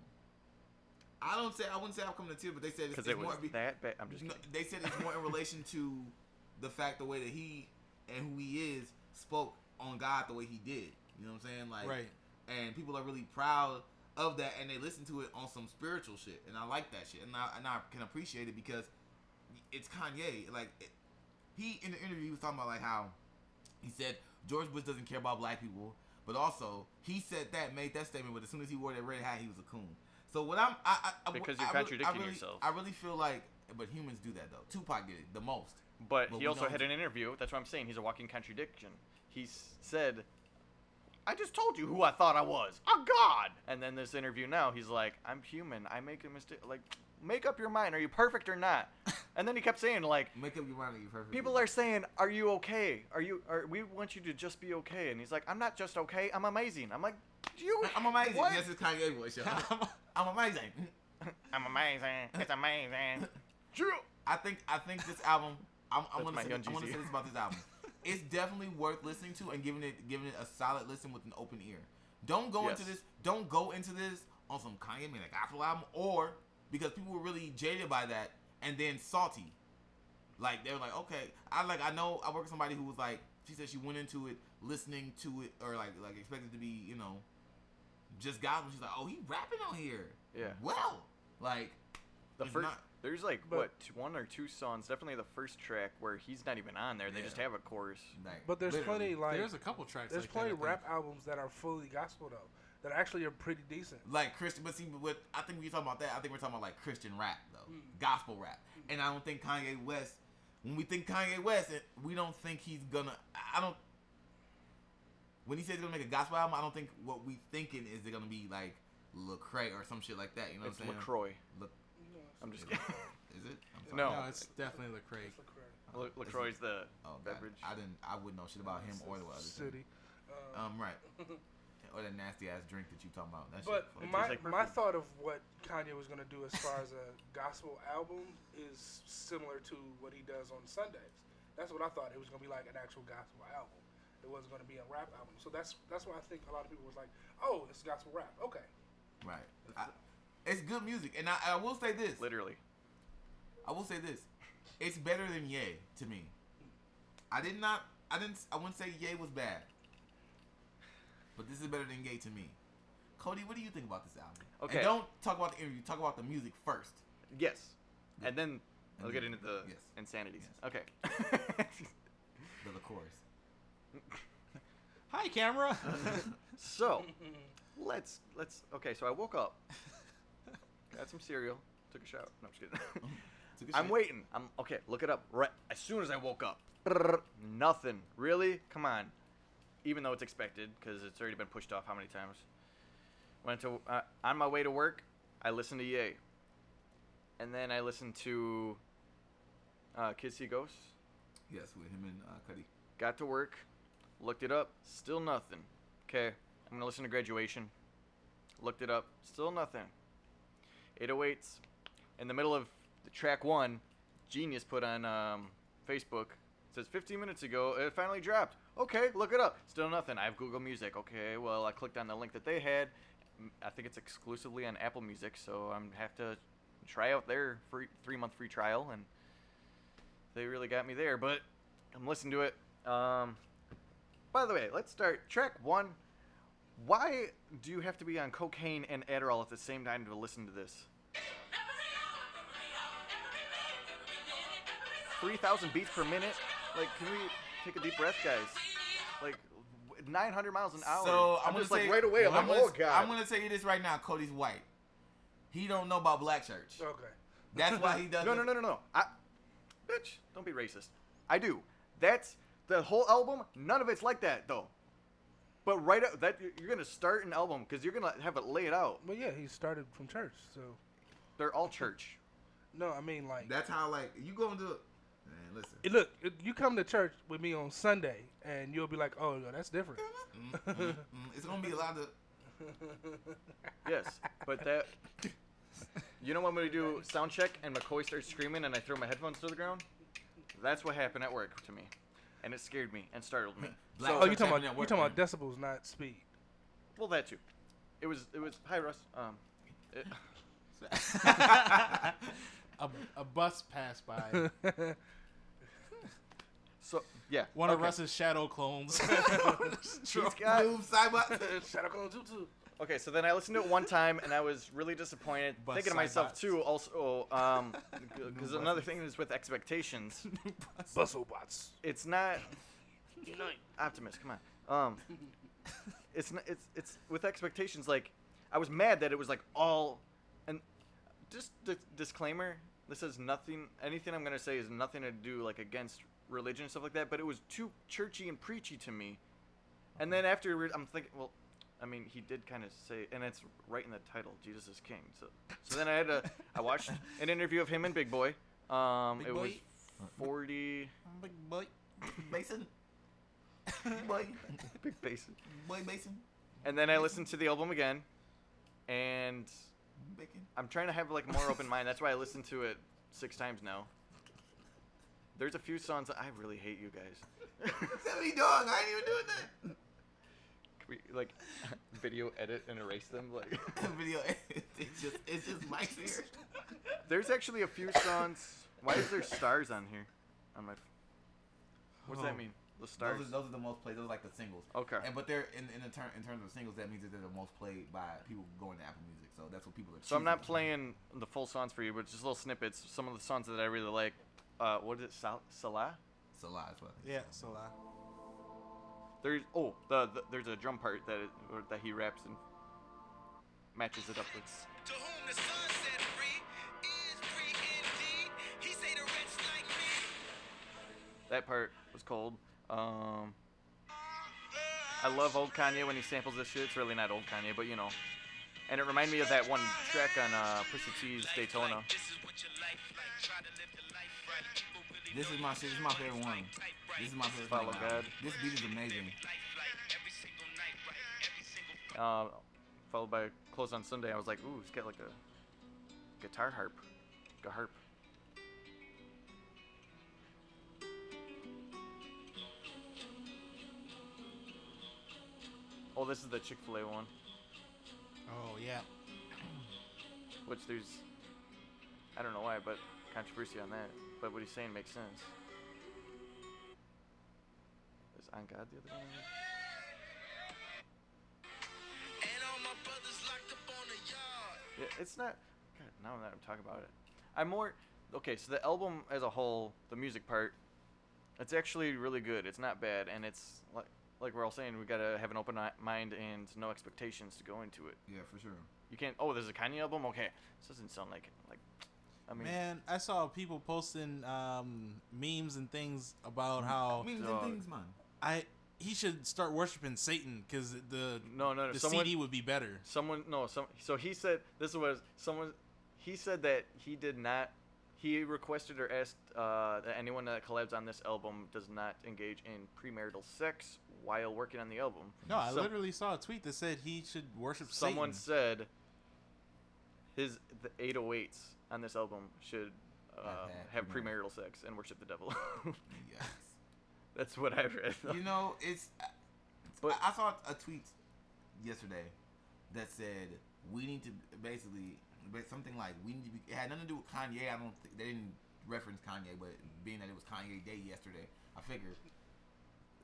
I don't say I wouldn't say I've come to tears, but they said it's, it's it more. be- that bad. I'm just no, kidding. they said it's more in relation to the fact the way that he and who he is spoke on God the way he did. You know what I'm saying? Like, right. and people are really proud of that, and they listen to it on some spiritual shit, and I like that shit, and I, and I can appreciate it because it's Kanye. Like, it, he in the interview he was talking about like how he said George Bush doesn't care about black people, but also he said that made that statement, but as soon as he wore that red hat, he was a coon. So what I'm, I, I, I Because I you're really- contradicting I really, yourself. I really feel like, but humans do that though. Tupac did it the most. But But he also had an interview. That's what I'm saying. He's a walking contradiction. He said, "I just told you who I thought I was, a god." And then this interview now, he's like, "I'm human. I make a mistake. Like, make up your mind. Are you perfect or not?" And then he kept saying, like, Make up your mind that you're perfect. people are saying, "Are you okay? Are you? Are we want you to just be okay?" And he's like, "I'm not just okay. I'm amazing." I'm like, "You? I'm amazing. What? Yes, it's Kanye voice. yo. I'm amazing. I'm amazing. It's amazing." True. I think I think this album. I'm, I'm gonna my say, gonna say this about this album. It's definitely worth listening to and giving it giving it a solid listen with an open ear. Don't go into this. Don't go into this on some Kanye made a gospel album or because people were really jaded by that and then salty. Like they're like, okay, I like I know I work with somebody who was like, she said she went into it listening to it or like like expected to be you know just gospel. She's like, oh, he rapping on here. Yeah. Well, like The first, not- there's like But- what t- one or two songs. Definitely the first track where he's not even on there. They just have a chorus. like, But there's literally. plenty like There's a couple tracks. there's like plenty that, of rap albums that are fully gospel though that actually are pretty decent. like Christian. But see, with I think we're talking about that. I think we're talking about like Christian rap though, Mm. gospel rap. And I don't think Kanye West. When we think Kanye West, we don't think he's gonna. I don't. When he says he's gonna make a gospel album, I don't think what we thinking is they're gonna be like Lecrae or some shit like that. You know it's what I'm saying? Lacroix. Look, I'm just kidding. Is it? I'm sorry. No. No, it's definitely Lecrae. It's Lecrae. La- Lacroix's the Oh, God. beverage. I didn't. I wouldn't know shit about him or the other thing. city. Uh, Um, right. or that nasty ass drink that you talking about. That But shit. my like my perfume. thought of what Kanye was gonna do as far as a gospel album is similar to what he does on Sundays. That's what I thought. It was gonna be like an actual gospel album. It wasn't gonna be a rap album. So that's that's why I think a lot of people was like, oh, it's gospel rap. Okay. right. I, it's good music, and I, I will say this. Literally. I will say this. It's better than Ye to me. I did not. I didn't. I wouldn't say Ye was bad. But this is better than Ye to me. Cody, what do you think about this album? Okay. And don't talk about the interview. Talk about the music first. Yes. Yeah. And then I'll get into the yes. insanities. Yes. Okay. The chorus. Hi, camera. so let's let's okay. So I woke up, got some cereal, took a shower. No, I'm just kidding. A I'm waiting. I'm okay. Look it up right as soon as I woke up. Nothing. Really? Come on. Even though it's expected, because it's already been pushed off how many times. Went to uh, on my way to work. I listened to Ye. And then I listened to uh, Kids See Ghosts. Yes, with him and uh, Cudi. Got to work, looked it up, still nothing. Okay, I'm gonna listen to Graduation. Looked it up, still nothing. 808s. In the middle of the track one, Genius put on um, Facebook. Says 15 minutes ago, it finally dropped. Okay, look it up. Still nothing. I have Google Music. Okay, well I clicked on the link that they had. I think it's exclusively on Apple Music, so I'm have to try out their free three month free trial, and they really got me there. But I'm listening to it. Um, by the way, let's start track one. Why do you have to be on cocaine and Adderall at the same time to listen to this? 3,000 beats per minute? Like, can we take a deep breath, guys? Like, 900 miles an hour. So I'm, I'm, gonna just say, like, right away, I'm, like, gonna, oh, God. I'm gonna tell you this right now. Cody's white. He don't know about black church. Okay. That's why he doesn't. No, no, no, no, no. I, bitch, don't be racist. I do. That's the whole album. None of it's like that though. But right out that you're gonna start an album because you're gonna have it laid out. Well, yeah, he started from church, so They're all church. no, I mean like That's how like you go into. Man, listen. It- look, it- you come to church with me on Sunday, and you'll be like, "Oh, no, that's different." Mm, mm, mm. It's gonna be a lot of. Yes, but that. You know when we do sound check and McCoy starts screaming and I throw my headphones to the ground? That's what happened at work to me, and it scared me and startled me. Black So- oh, you church talking about you work, talking about decibels, not speed. Well, that too. It was it was hi Russ. Um, it, a, a bus passed by. so yeah. One of. Russ's shadow clones. He's got Move side by. Shadow Clone Jutsu. Okay, so then I listened to it one time and I was really disappointed. Bus thinking to myself bots. too, also, um, because another thing is with expectations, Bustle bots. it's not Unite. Optimus. Come on, um, it's not, it's it's with expectations. Like, I was mad that it was like all, and just the disclaimer. This is nothing. Anything I'm gonna say is nothing to do like against religion and stuff like that. But it was too churchy and preachy to me. And then after I'm thinking, well, I mean, he did kind of say, and it's right in the title, Jesus is King. So, so then I had to, I watched an interview of him and Big Boy. Um, Big it was 40 Big boy. Mason. Boy. big basin. Boy Mason. And then I listened to the album again, and Bacon. I'm trying to have like more open mind. That's why I listened to it six times now. There's a few songs that I really hate you guys. What are you doing? I ain't even doing that. Can we like video edit and erase them? Like, Video. edit. It's just it's just Mike's here. there's actually a few songs. Why is there stars on here? On my. What's Oh. that mean? the stars. Those are, those are the most played. Those are like the singles. Okay. And but they're in in, the ter- in terms of singles, that means that they're the most played by people going to Apple Music. So that's what people are. So I'm not choosing. playing the full songs for you, but just little snippets. Some of the songs that I really like. Uh, what is it? Sal- Selah. Selah as well. Yeah, so uh, There's oh the, the there's a drum part that it, that he raps and matches it up with. To whom the sun set free is free indeed. He say the rich like me. That part was cold. Um, I love old Kanye when he samples this shit. It's really not old Kanye, but you know. And it reminded me of that one track on uh, Pusha T's Daytona. This is my shit. This is my favorite one. This is my favorite. Follow thing about. God. This beat is amazing. life like every single night right. Every single Uh, followed by Close on Sunday. I was like, ooh, it's got like a guitar harp. Like a harp. Oh, this is the Chick fil A one, oh yeah. which there's. I don't know why, but controversy on that. But what he's saying makes sense. Is On God the other one? And all my brothers locked up on the yard. Yeah, it's not. God, now that I'm talking about it, I'm more. Okay, so the album as a whole, the music part, it's actually really good. It's not bad, and it's like like we're all saying, we gotta have an open mind and no expectations to go into it. Yeah, for sure. You can't. Oh, there's a Kanye album. Okay, this doesn't sound like like. I mean, Man, I saw people posting um, memes and things about how Memes dog. and things, man. I he should start worshiping Satan because the no, no, no. the someone, CD would be better. someone, no, some. So he said this was someone. He said that he did not. He requested or asked uh, that anyone that collabs on this album does not engage in premarital sex while working on the album. No, I Some- literally saw a tweet that said he should worship Satan. Someone Satan. said his the 808s on this album should uh, Have have premarital sex and worship the devil. Yes. That's what I read. you know, it's. But- I, I saw a tweet yesterday that said we need to basically, but something like we need to be. It had nothing to do with Kanye. I don't. think They didn't reference Kanye, but being that it was Kanye Day yesterday, I figured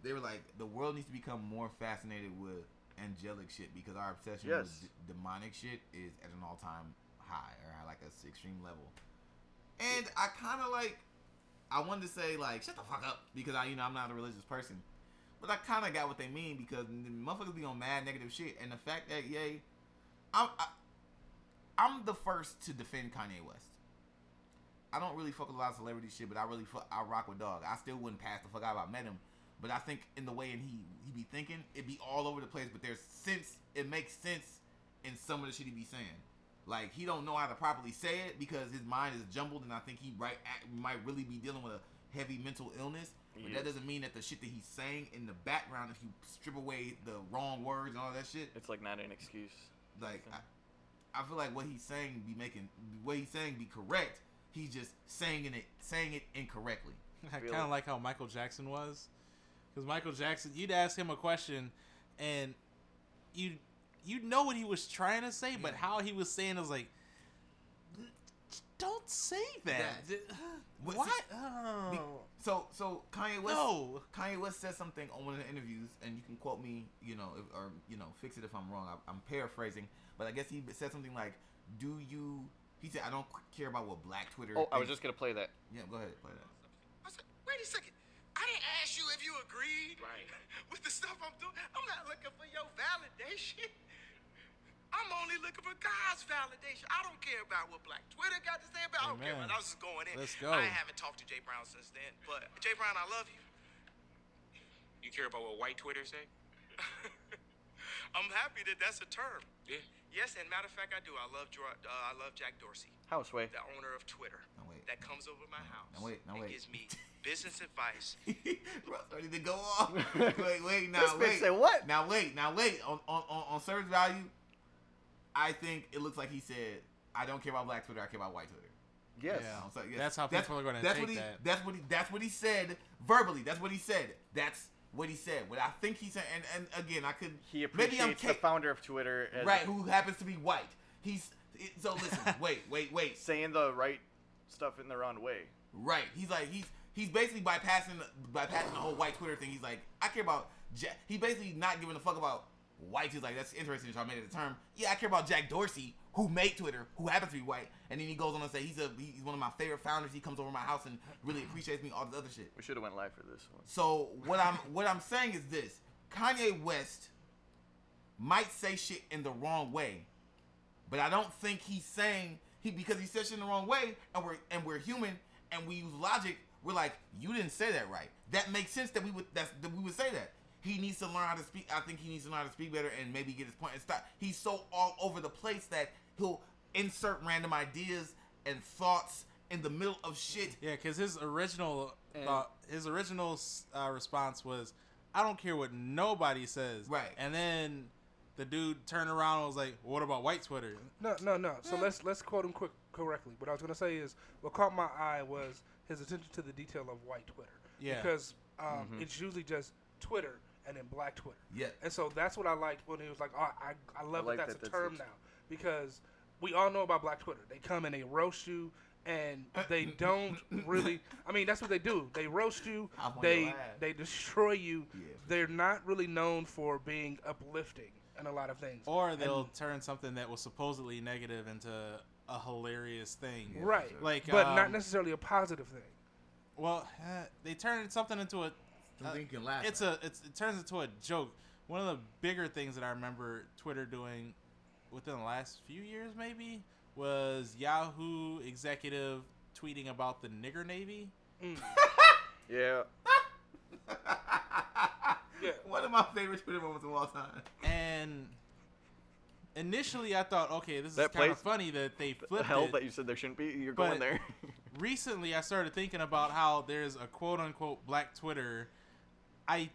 they were like the world needs to become more fascinated with angelic shit because our obsession Yes. with d- demonic shit is at an all time high or like a extreme level. And I kind of like, I wanted to say like, shut the fuck up because I, you know, I'm not a religious person, but I kind of got what they mean because the motherfuckers be on mad negative shit, and the fact that yay, I'm, I, I'm the first to defend Kanye West. I don't really fuck with a lot of celebrity shit, but I really fuck, I rock with dog. I still wouldn't pass the fuck out if I met him, but I think in the way and he he be thinking, it be all over the place. But there's sense, it makes sense in some of the shit he be saying. Like he don't know how to properly say it because his mind is jumbled, and I think he right act, might really be dealing with a heavy mental illness. But He that is. doesn't mean that the shit that he's saying in the background, if you strip away the wrong words and all that shit, It's like not an excuse. like I, I feel like what he's saying be making what he's saying be correct. He's just saying it saying it incorrectly. I Feel kind of like how Michael Jackson was, because Michael Jackson, you'd ask him a question, and you you know what he was trying to say, but how he was saying it was like, don't say that. What- What? Oh. So so Kanye West No. Kanye West said something on one of the interviews, and you can quote me, you know, if, or you know, fix it if I'm wrong. I, I'm paraphrasing, but I guess he said something like, "Do you?" He said, "I don't care about what Black Twitter." Oh, I was just gonna play that. Yeah, go ahead, play that. I said, wait a second. I didn't ask you if you agreed Right. with the stuff I'm doing. I'm not looking for your validation. I'm only looking for God's validation. I don't care about what Black Twitter got to say about. I don't care Amen. about. I was just going in. Let's go. I haven't talked to Jay Brown since then, but Jay Brown, I love you. You care about what white Twitter say? I'm happy that that's a term. Yeah. Yes, and matter of fact, I do. I love uh, I love Jack Dorsey, Houseway. the owner of Twitter, Now wait. that comes over my house Now wait, now and wait. gives me business advice. Russ ready to go off. wait, wait, now This bitch wait. said what? Now wait, now wait. On on on, on service value, I think it looks like he said, "I don't care about Black Twitter. I care about white Twitter." Yes. Yeah. So, yes. That's how people are gonna that's take what he, that. That's what he. That's what he said verbally. That's what he said. That's what he said. What I think he said. And, and again, I could. He maybe I'm appreciates the founder of Twitter as right, who happens to be white. He's so listen. wait, wait, wait. saying the right stuff in the wrong way. Right. He's like he's he's basically bypassing bypassing the whole white Twitter thing. He's like, I care about. He's basically not giving a fuck about white. He's like, that's interesting. So I made it a term. Yeah, I care about Jack Dorsey, who made Twitter, who happens to be white, and then he goes on to say he's a he's one of my favorite founders. He comes over my house and really appreciates me. All this other shit. We should have went live for this one. So what I'm what I'm saying is this: Kanye West might say shit in the wrong way, but I don't think he's saying he because he says shit in the wrong way, and we're and we're human and we use logic. We're like, you didn't say that right. That makes sense that we would that's, that we would say that. He needs to learn how to speak. I think he needs to learn how to speak better and maybe get his point and stop. He's so all over the place that he'll insert random ideas and thoughts in the middle of shit. Yeah, because his original And- thought, his original uh, response was, "I don't care what nobody says." Right. And then the dude turned around and was like, "What about white Twitter?" No, no, no. So let's let's quote him quick correctly. What I was gonna say is what caught my eye was his attention to the detail of white Twitter. Yeah. Because um, it's usually just Twitter and then black Twitter. Yeah. And so that's what I liked when he was like, oh, I I love like that that's that a that's term it. now because we all know about black Twitter. They come and they roast you. And they don't really. I mean, that's what they do. They roast you. They they destroy you. Yeah. They're not really known for being uplifting in a lot of things. Or they'll And- turn something that was supposedly negative into a hilarious thing. right, Like, but not um, necessarily a positive thing. Well, uh, they turned something into a. Something uh, you can laugh It's at. a. It's, it turns into a joke. One of the bigger things that I remember Twitter doing within the last few years, maybe, was Yahoo executive tweeting about the nigger navy. Mm. Yeah. Yeah. One of my favorite Twitter moments of all time. And initially, I thought, okay, this is kind of funny that they The flipped hell it. that you said there shouldn't be. You're But- going there. recently I started thinking about how there's a quote unquote black Twitter. I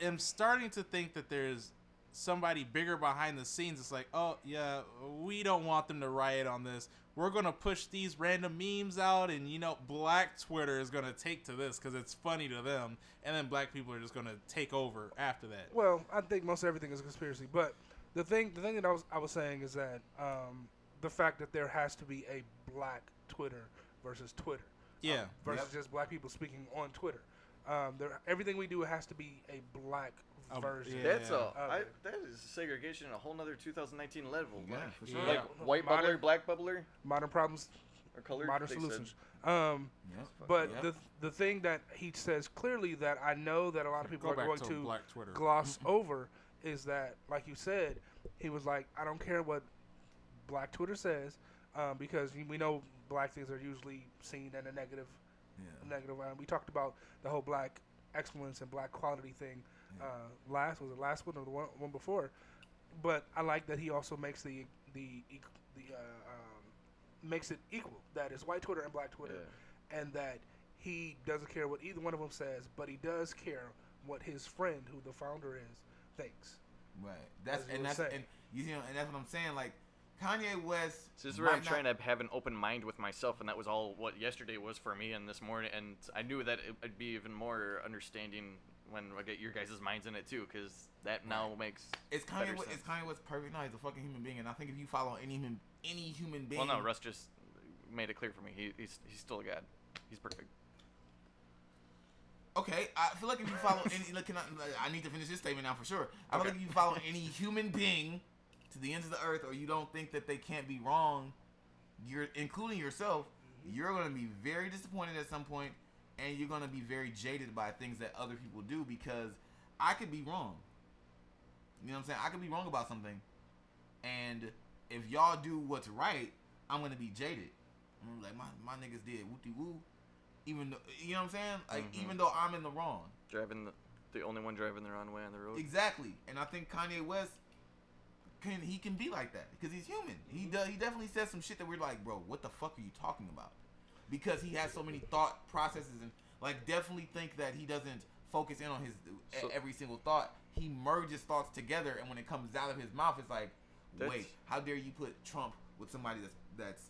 am starting to think that there's somebody bigger behind the scenes. It's like, oh yeah, we don't want them to riot on this. We're gonna push these random memes out, and you know, black Twitter is gonna take to this because it's funny to them, and then black people are just gonna take over after that. Well, I think most everything is a conspiracy, but the thing the thing that I was I was saying is that um, the fact that there has to be a black Twitter versus Twitter, Yeah. um, versus Yep. just black people speaking on Twitter. Um, there, everything we do has to be a black Um, version. yeah. That's a I, that is segregation at a whole nother 2019 level. Yeah, man. for Yeah. Like white Modern- bubbler, black bubbler, Modern problems, or colored. modern they said. solutions. Um, Yep. but Yep. the the thing that he says clearly that I know that a lot of people Go are going to to black gloss over is that, like you said, he was like, I don't care what Black Twitter says, um, because we know black things are usually seen in a negative. Yeah. Negative. We talked about the whole black excellence and black quality thing. Uh, last was the last one or the one, one before, but I like that he also makes the the the uh, um, makes it equal. That is white Twitter and black Twitter, and that he doesn't care what either one of them says, but he does care what his friend, who the founder is, thinks. Right. That's As and that's saying. and you know and that's what I'm saying. Like Kanye West. This is where I'm might trying to have an open mind with myself, and that was all what yesterday was for me, and this morning, and I knew that it would be even more understanding when I get your guys' minds in it too, because that now makes. It's Kanye. West, sense. it's Kanye West perfect. No, he's a fucking human being, and I think if you follow any human any human being, Well, no, Russ just made it clear for me. He, he's he's still a god. He's perfect. Okay, I feel like if you follow any, look, can I, I need to finish this statement now for sure. I feel Okay. like if you follow any human being to the ends of the earth, or you don't think that they can't be wrong, you're including yourself, you're gonna be very disappointed at some point, and you're gonna be very jaded by things that other people do because I could be wrong. You know what I'm saying? I could be wrong about something, and if y'all do what's right, I'm gonna be jaded. I'm like my my niggas did whoopty woo, even though you know what I'm saying. Like Mhm. even though I'm in the wrong. Driving the, the only one driving the wrong way on the road. Exactly, and I think Kanye West can he can be like that because he's human. He mm-hmm. does he definitely says some shit that we're like, bro, what the fuck are you talking about? Because he has so many thought processes and like definitely think that he doesn't focus in on his So- every single thought. He merges thoughts together, and when it comes out of his mouth, it's like, wait, how dare you put Trump with somebody that's that's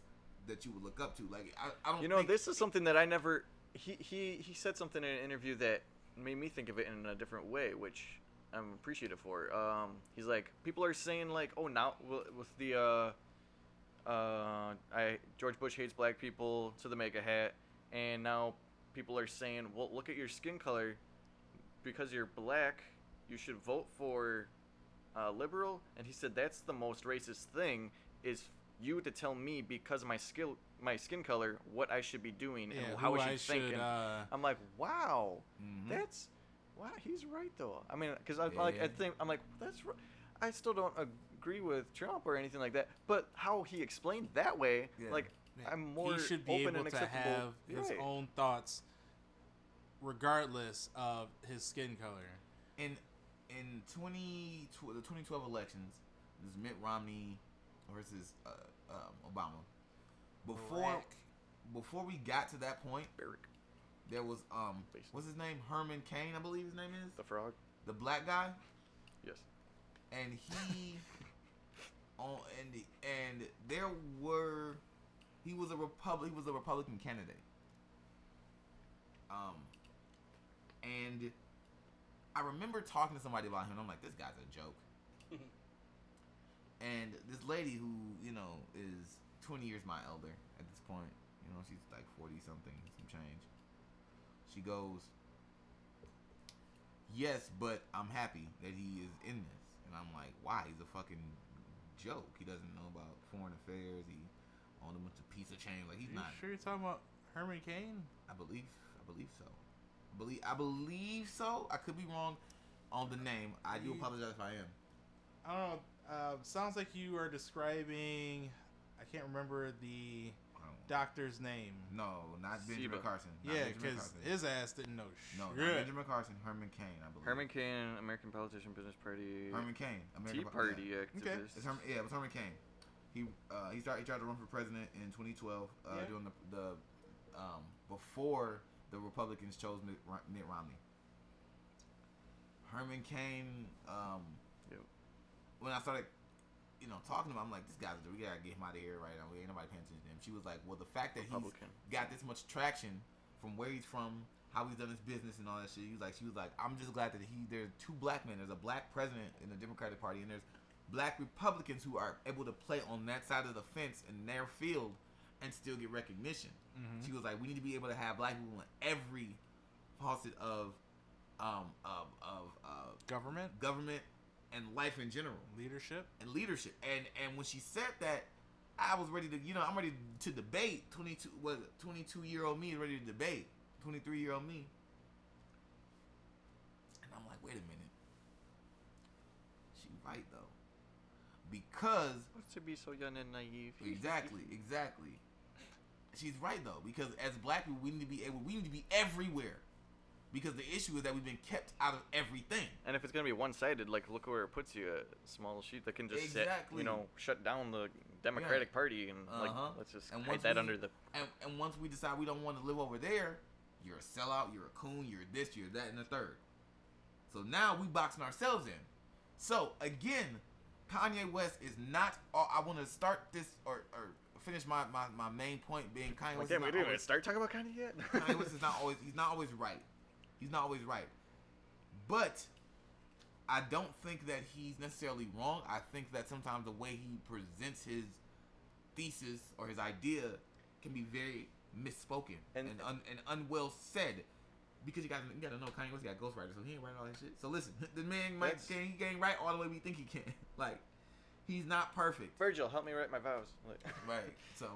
that you would look up to? Like I, I don't. You know, this is something that I never. He, he he said something in an interview that made me think of it in a different way, which I'm appreciative for. Um, he's like, people are saying like, oh, now with the uh, uh, I George Bush hates black people to the MAGA hat, and now people are saying, well, look at your skin color, because you're black, you should vote for uh, liberal. And he said that's the most racist thing is you to tell me because of my skill, my skin color, what I should be doing Yeah, and how I should I think. should, and uh, I'm like, wow, Mhm. that's wow. He's right though. I mean, because I like I think I'm like that's. Right. I still don't agree with Trump or anything like that, but how he explained that way, Yeah. like Yeah, I'm more he should be open able and to acceptable. have his Right. own thoughts regardless of his skin color. in in 20, the 2012 elections, this is Mitt Romney versus uh, um, Obama. Before Barack. before we got to that point, Barack, there was um what's his name Herman Cain, I believe his name is the frog. the black guy, Yes. and he on and the, and there were he was a republic he was a Republican candidate. Um, and I remember talking to somebody about him. And I'm like, this guy's a joke. and this lady who you know is 20 years my elder at this point, you know, she's like 40 something, some change. She goes, yes, but I'm happy that he is in this. And I'm like, why? He's a fucking joke. He doesn't know about foreign affairs. He owned a bunch of pizza chains. Like he's you not. sure you're talking about Herman Cain? I believe. I believe so. I believe. I believe so. I could be wrong on the name. I do apologize if I am. I don't know. Uh, sounds like you are describing. I can't remember the doctor's name. No, not Benjamin Seba. Carson. Not yeah, because his ass didn't know shit. no, not Benjamin Carson. Herman Cain. I believe. Herman Cain, American politician, business party, Herman Cain. American Tea Par- yeah. Party activist. It's Herman, yeah, it was Herman Cain. He uh, he started he tried to run for president in 2012 uh, Yeah. during the the um, before the Republicans chose Mitt, Mitt Romney. Herman Cain. Um, Yep. When I started, you know, talking to him, I'm like, this guy's we gotta get him out of here right now. We ain't nobody paying attention to him. She was like, well, the fact that he's Republican. got this much traction from where he's from, how he's done his business and all that shit. He was like, she was like, I'm just glad that he there's two black men. There's a black president in the Democratic Party, and there's black Republicans who are able to play on that side of the fence in their field and still get recognition. Mhm. She was like, we need to be able to have black people in every facet of um of of uh, Government government and life in general leadership. and leadership. And and when she said that, I was ready to, you know, I'm ready to debate. Twenty two, was 22 year old me is ready to debate. 23 year old me. And I'm like, wait a minute. She right though, because What's to be so young and naive? exactly, exactly. She's right though, because as black people, we need to be able, we need to be everywhere. Because the issue is that we've been kept out of everything. And if it's gonna be one-sided, like look where it puts you, a small sheet that can just set, Exactly. you know, shut down the Democratic Party and like Uh-huh. let's just And hide that we- under the. And, and once we decide we don't want to live over there, you're a sellout, you're a coon, you're this, you're that, and the third. So now we boxing ourselves in. So again, Kanye West is not. all I want to start this or, or finish my, my, my main point being Kanye Like, West. damn, is we didn't always, start talking about Kanye yet. Kanye West is not always. He's not always right. He's not always right. But I don't think that he's necessarily wrong. I think that sometimes the way he presents his thesis or his idea can be very misspoken and And- un, and unwell said. Because you got you got to know Kanye West got ghostwriters, so he ain't writing all that shit. So listen, the man might can, he can't write all the way we think he can. Like he's not perfect, Virgil, help me write my vows. Like, right? So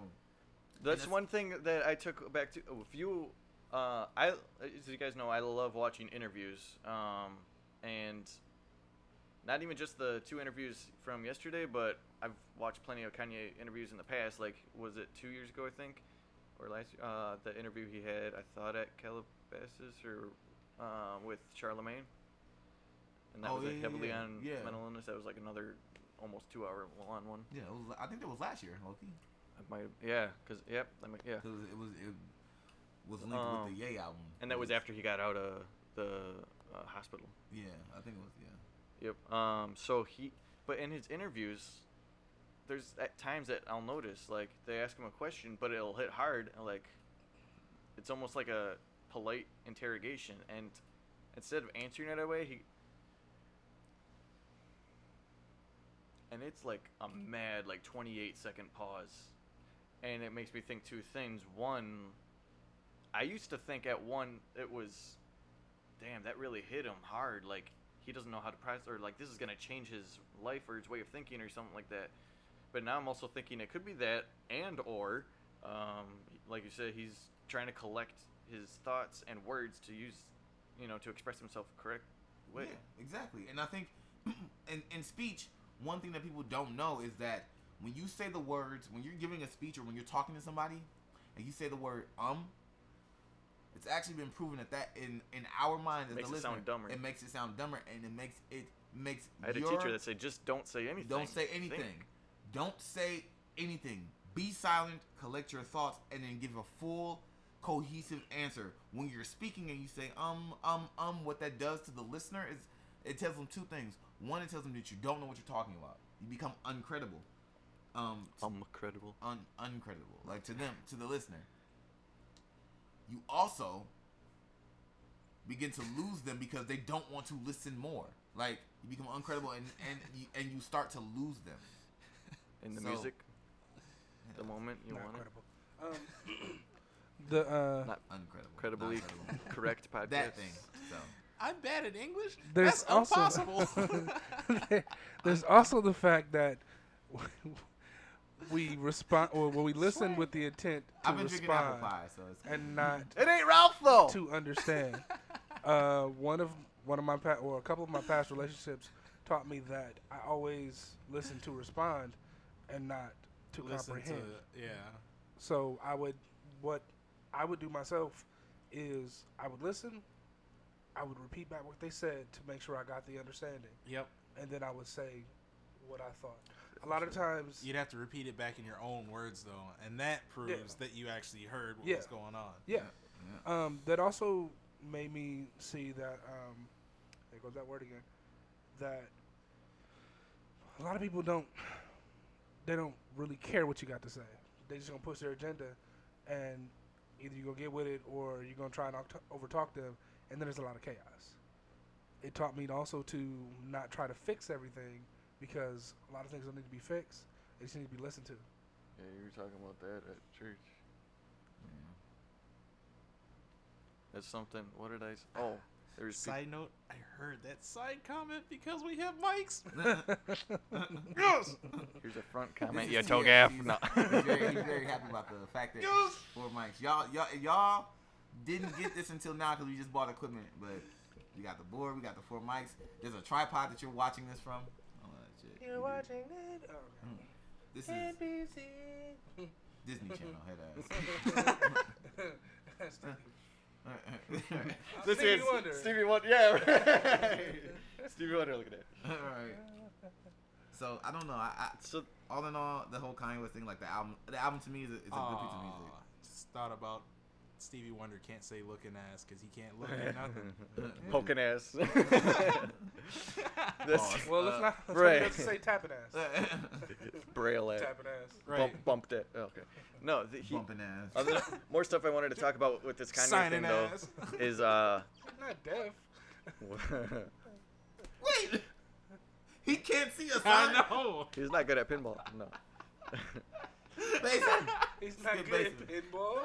That's that's- one thing that I took back to. If you, uh, I, as you guys know, I love watching interviews, um, and not even just the two interviews from yesterday, but I've watched plenty of Kanye interviews in the past. Like, was it two years ago, I think, or last? Uh, the interview he had, I thought at Calabasas or uh, with Charlemagne, and that Oh, was like heavily yeah, on yeah. mental illness. That was like another almost two hour long one. yeah, it was, I think that was last year, Loki. I might, yeah, cause yep, I mean, yeah. Because it was it was linked Um, with the Ye album. And that was after he got out of the uh, hospital. Yeah, I think it was. Yeah. Yep. Um. So he, but in his interviews, there's at times that I'll notice like they ask him a question, but it'll hit hard. and, Like, it's almost like a polite interrogation, and instead of answering it away, he. And it's like a mad, like 28 second pause. And it makes me think two things. One, I used to think at one it was, damn, that really hit him hard. Like he doesn't know how to process, or like this is gonna change his life or his way of thinking or something like that. But now I'm also thinking it could be that, and or, um, like you said, he's trying to collect his thoughts and words to use, you know, to express himself correct way. Yeah, exactly. And I think in, in speech, one thing that people don't know is that when you say the words, when you're giving a speech or when you're talking to somebody, and you say the word um, it's actually been proven that that in in our mind as Makes the it sound listener, dumber. it makes it sound dumber, and it makes it makes. I had a teacher that said, just don't say anything. Don't say anything. Think. Don't say anything. Be silent, collect your thoughts, and then give a full, cohesive answer. When you're speaking and you say um, um, um, what that does to the listener is it tells them two things. One, it tells them that you don't know what you're talking about. You become uncredible. Um, I'm un uncredible. Like to them, to the listener. You also begin to lose them because they don't want to listen more. Like you become uncredible and and you, and you start to lose them. In the So- music, the moment you Not want it. credible. Um, the uh, Not Uncredible. credibly Not credible. correct podcast. that thing. So I'm bad at English. There's That's also- impossible. there's also the fact that we respond or when we listen with the intent to I've been drinking apple respond pie, so it's and not It ain't Ralph though. to understand. Uh, one of one of my pa- or a couple of my past relationships taught me that I always listen to respond and not to Listen to comprehend. yeah. So I would what I would do myself is I would listen, I would repeat back what they said to make sure I got the understanding, Yep. and then I would say what I thought. A lot of times, You'd have to repeat it back in your own words though, and that proves that you actually heard what Yeah. was going on. yeah. yeah. Um, that also made me see that um, there goes that word again. That a lot of people don't they don't really care what you got to say. They just gonna push their agenda, and either you gonna get with it or you're gonna try and overtalk them, and then there's a lot of chaos. It taught me also to not try to fix everything because a lot of things don't need to be fixed. They just need to be listened to. Yeah, you were talking about that at church. Yeah. That's something. What did I? s- Oh, there's peop- Side note: I heard that side comment because we have mics. yes. here's a front comment. You yeah, togaff. he's- No. he's, very, he's very happy about the fact that four mics. Y'all, y'all, y'all didn't get this until now because we just bought equipment. But we got the board, we got the four mics. There's a tripod that you're watching this from. All that shit. You're watching it. Oh, hmm. This is NBC. Disney Channel. Head ass. this Stevie is Wonder. Stevie Wonder. Yeah. Right. Stevie Wonder. Look at that. All right. So I don't know. I, I So all in all, the whole Kanye West thing, like the album, the album to me is a, is a good piece of music. Just thought about Stevie Wonder can't say looking ass because he can't look at nothing. poking ass. That's Pause. Well, let's Uh, not let's right. not say tapping ass. braille ass. tapping ass. Right. Bump, bumped it. Oh, okay. No, the, he, Bumping ass. other, more stuff I wanted to talk about with this Kanye Signing thing though ass. is uh. Not deaf. Wait, he can't see a I sign. know. He's not good at pinball. No. Basic. He's not Skip good at basic. pinball.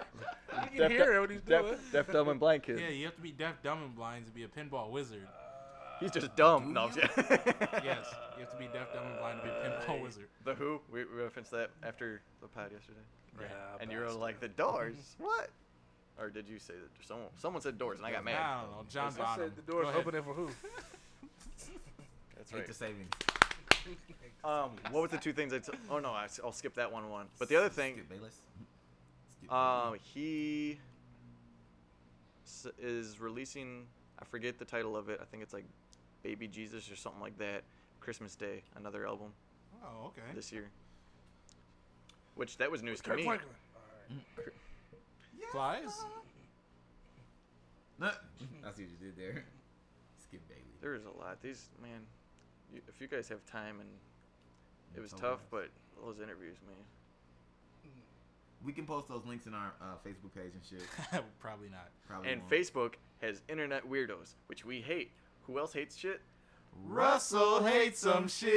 You can Deaf, hear what he's deaf, doing. deaf, dumb, and blind kid. Yeah, you have to be deaf, dumb, and blind to be a pinball wizard. Uh, he's just dumb. Do No, I'm you? just- Yes, you have to be deaf, dumb, and blind to be a pinball wizard. The Who. We, we referenced that after the pod yesterday. Right. and you were like the Doors. what? Or did you say that? Someone someone said Doors, and I got mad. I don't know. John I Bonham. said the door's Go ahead. opening for who? That's Hate right. the savings. Um, what was the two things I? T- oh no, I, will skip that one one. But the other thing, Skip Bayless. Um, Bayless. he is releasing. I forget the title of it. I think it's like Baby Jesus or something like that. Christmas Day, another album Oh, okay. this year. Which that was news to Kirk me. Franklin. Flies. Nah, I see what you did there. Skip Bayless. There is a lot. These man, you, if you guys have time and it was tough, nice. but those interviews, man. We can post those links in our uh, Facebook page and shit. Probably not. Probably And won't. Facebook has internet weirdos, which we hate. Who else hates shit? Russell hates some shit.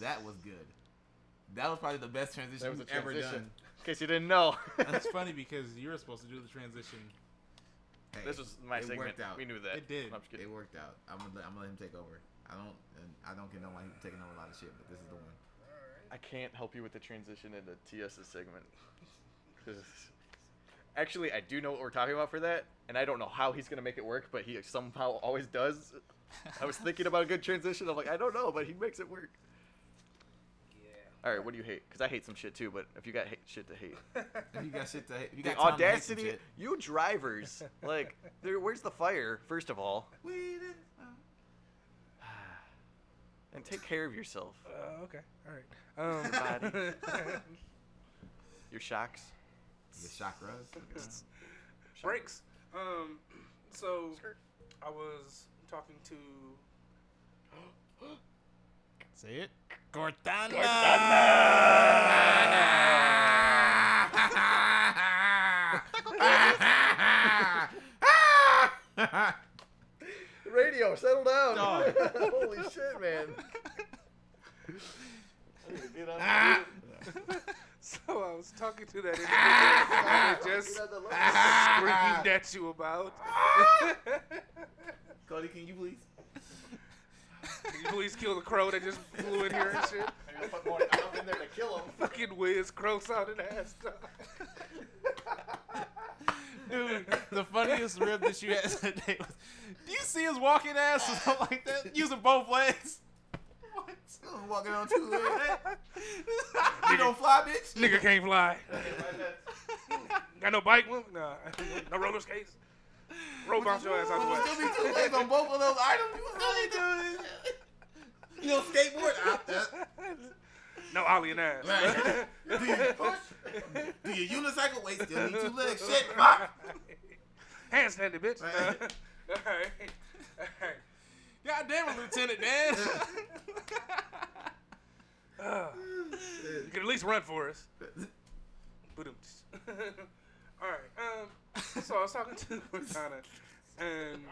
That was good. That was probably the best transition we've ever done. In case you didn't know. It's funny because you were supposed to do the transition. Hey, this was my it segment. worked out. We knew that. It did. I'm just. It worked out. I'm gonna, let- I'm gonna let him take over. I don't, and I don't get no why he's taking over a lot of shit, but this is the one. I can't help you with the transition into TS's segment. 'Cause Actually, I do know what we're talking about for that, and I don't know how he's gonna make it work, but he somehow always does. I was thinking about a good transition. I'm like, I don't know, but he makes it work. Yeah. All right, what do you hate? Because I hate some shit too. But if you got hate, shit to hate, you got shit to, if you the got time to hate some audacity, shit. you drivers, like, there. Where's the fire? First of all, We didn't- uh, and take care of yourself. Uh, okay. All right. Um, Your Your shocks. The chakras. breaks. Um, so I was talking to Say it. Cortana. Radio, settle down. Dog. Holy shit, man. Get on so I was talking to that individual I was just screamed at you about. Cody, can you please? Can you please kill the crow that just flew in here and shit? I gotta put more enough in there to kill him. Fucking whiz crow sounded ass. Dude, the funniest rib that you had today was, do you see his walking ass or something like that? Using both legs? What? Walking on two legs. you don't fly, bitch. Nigga can't fly. Got no bike? Well, Nah. No roller skates? Roll bounce your ass out You the would way. still be two legs on both of those items. You would still be doing this. You know, skateboard out there. No ollie and ass. Right. Do you push? Do your unicycle? Wait, still need two legs. Shit, fuck. Handstand it, bitch. Right. All right. All right. God damn it, Lieutenant Dan. Uh, you can at least run for us. All right. Um. So I was talking to Cortana, and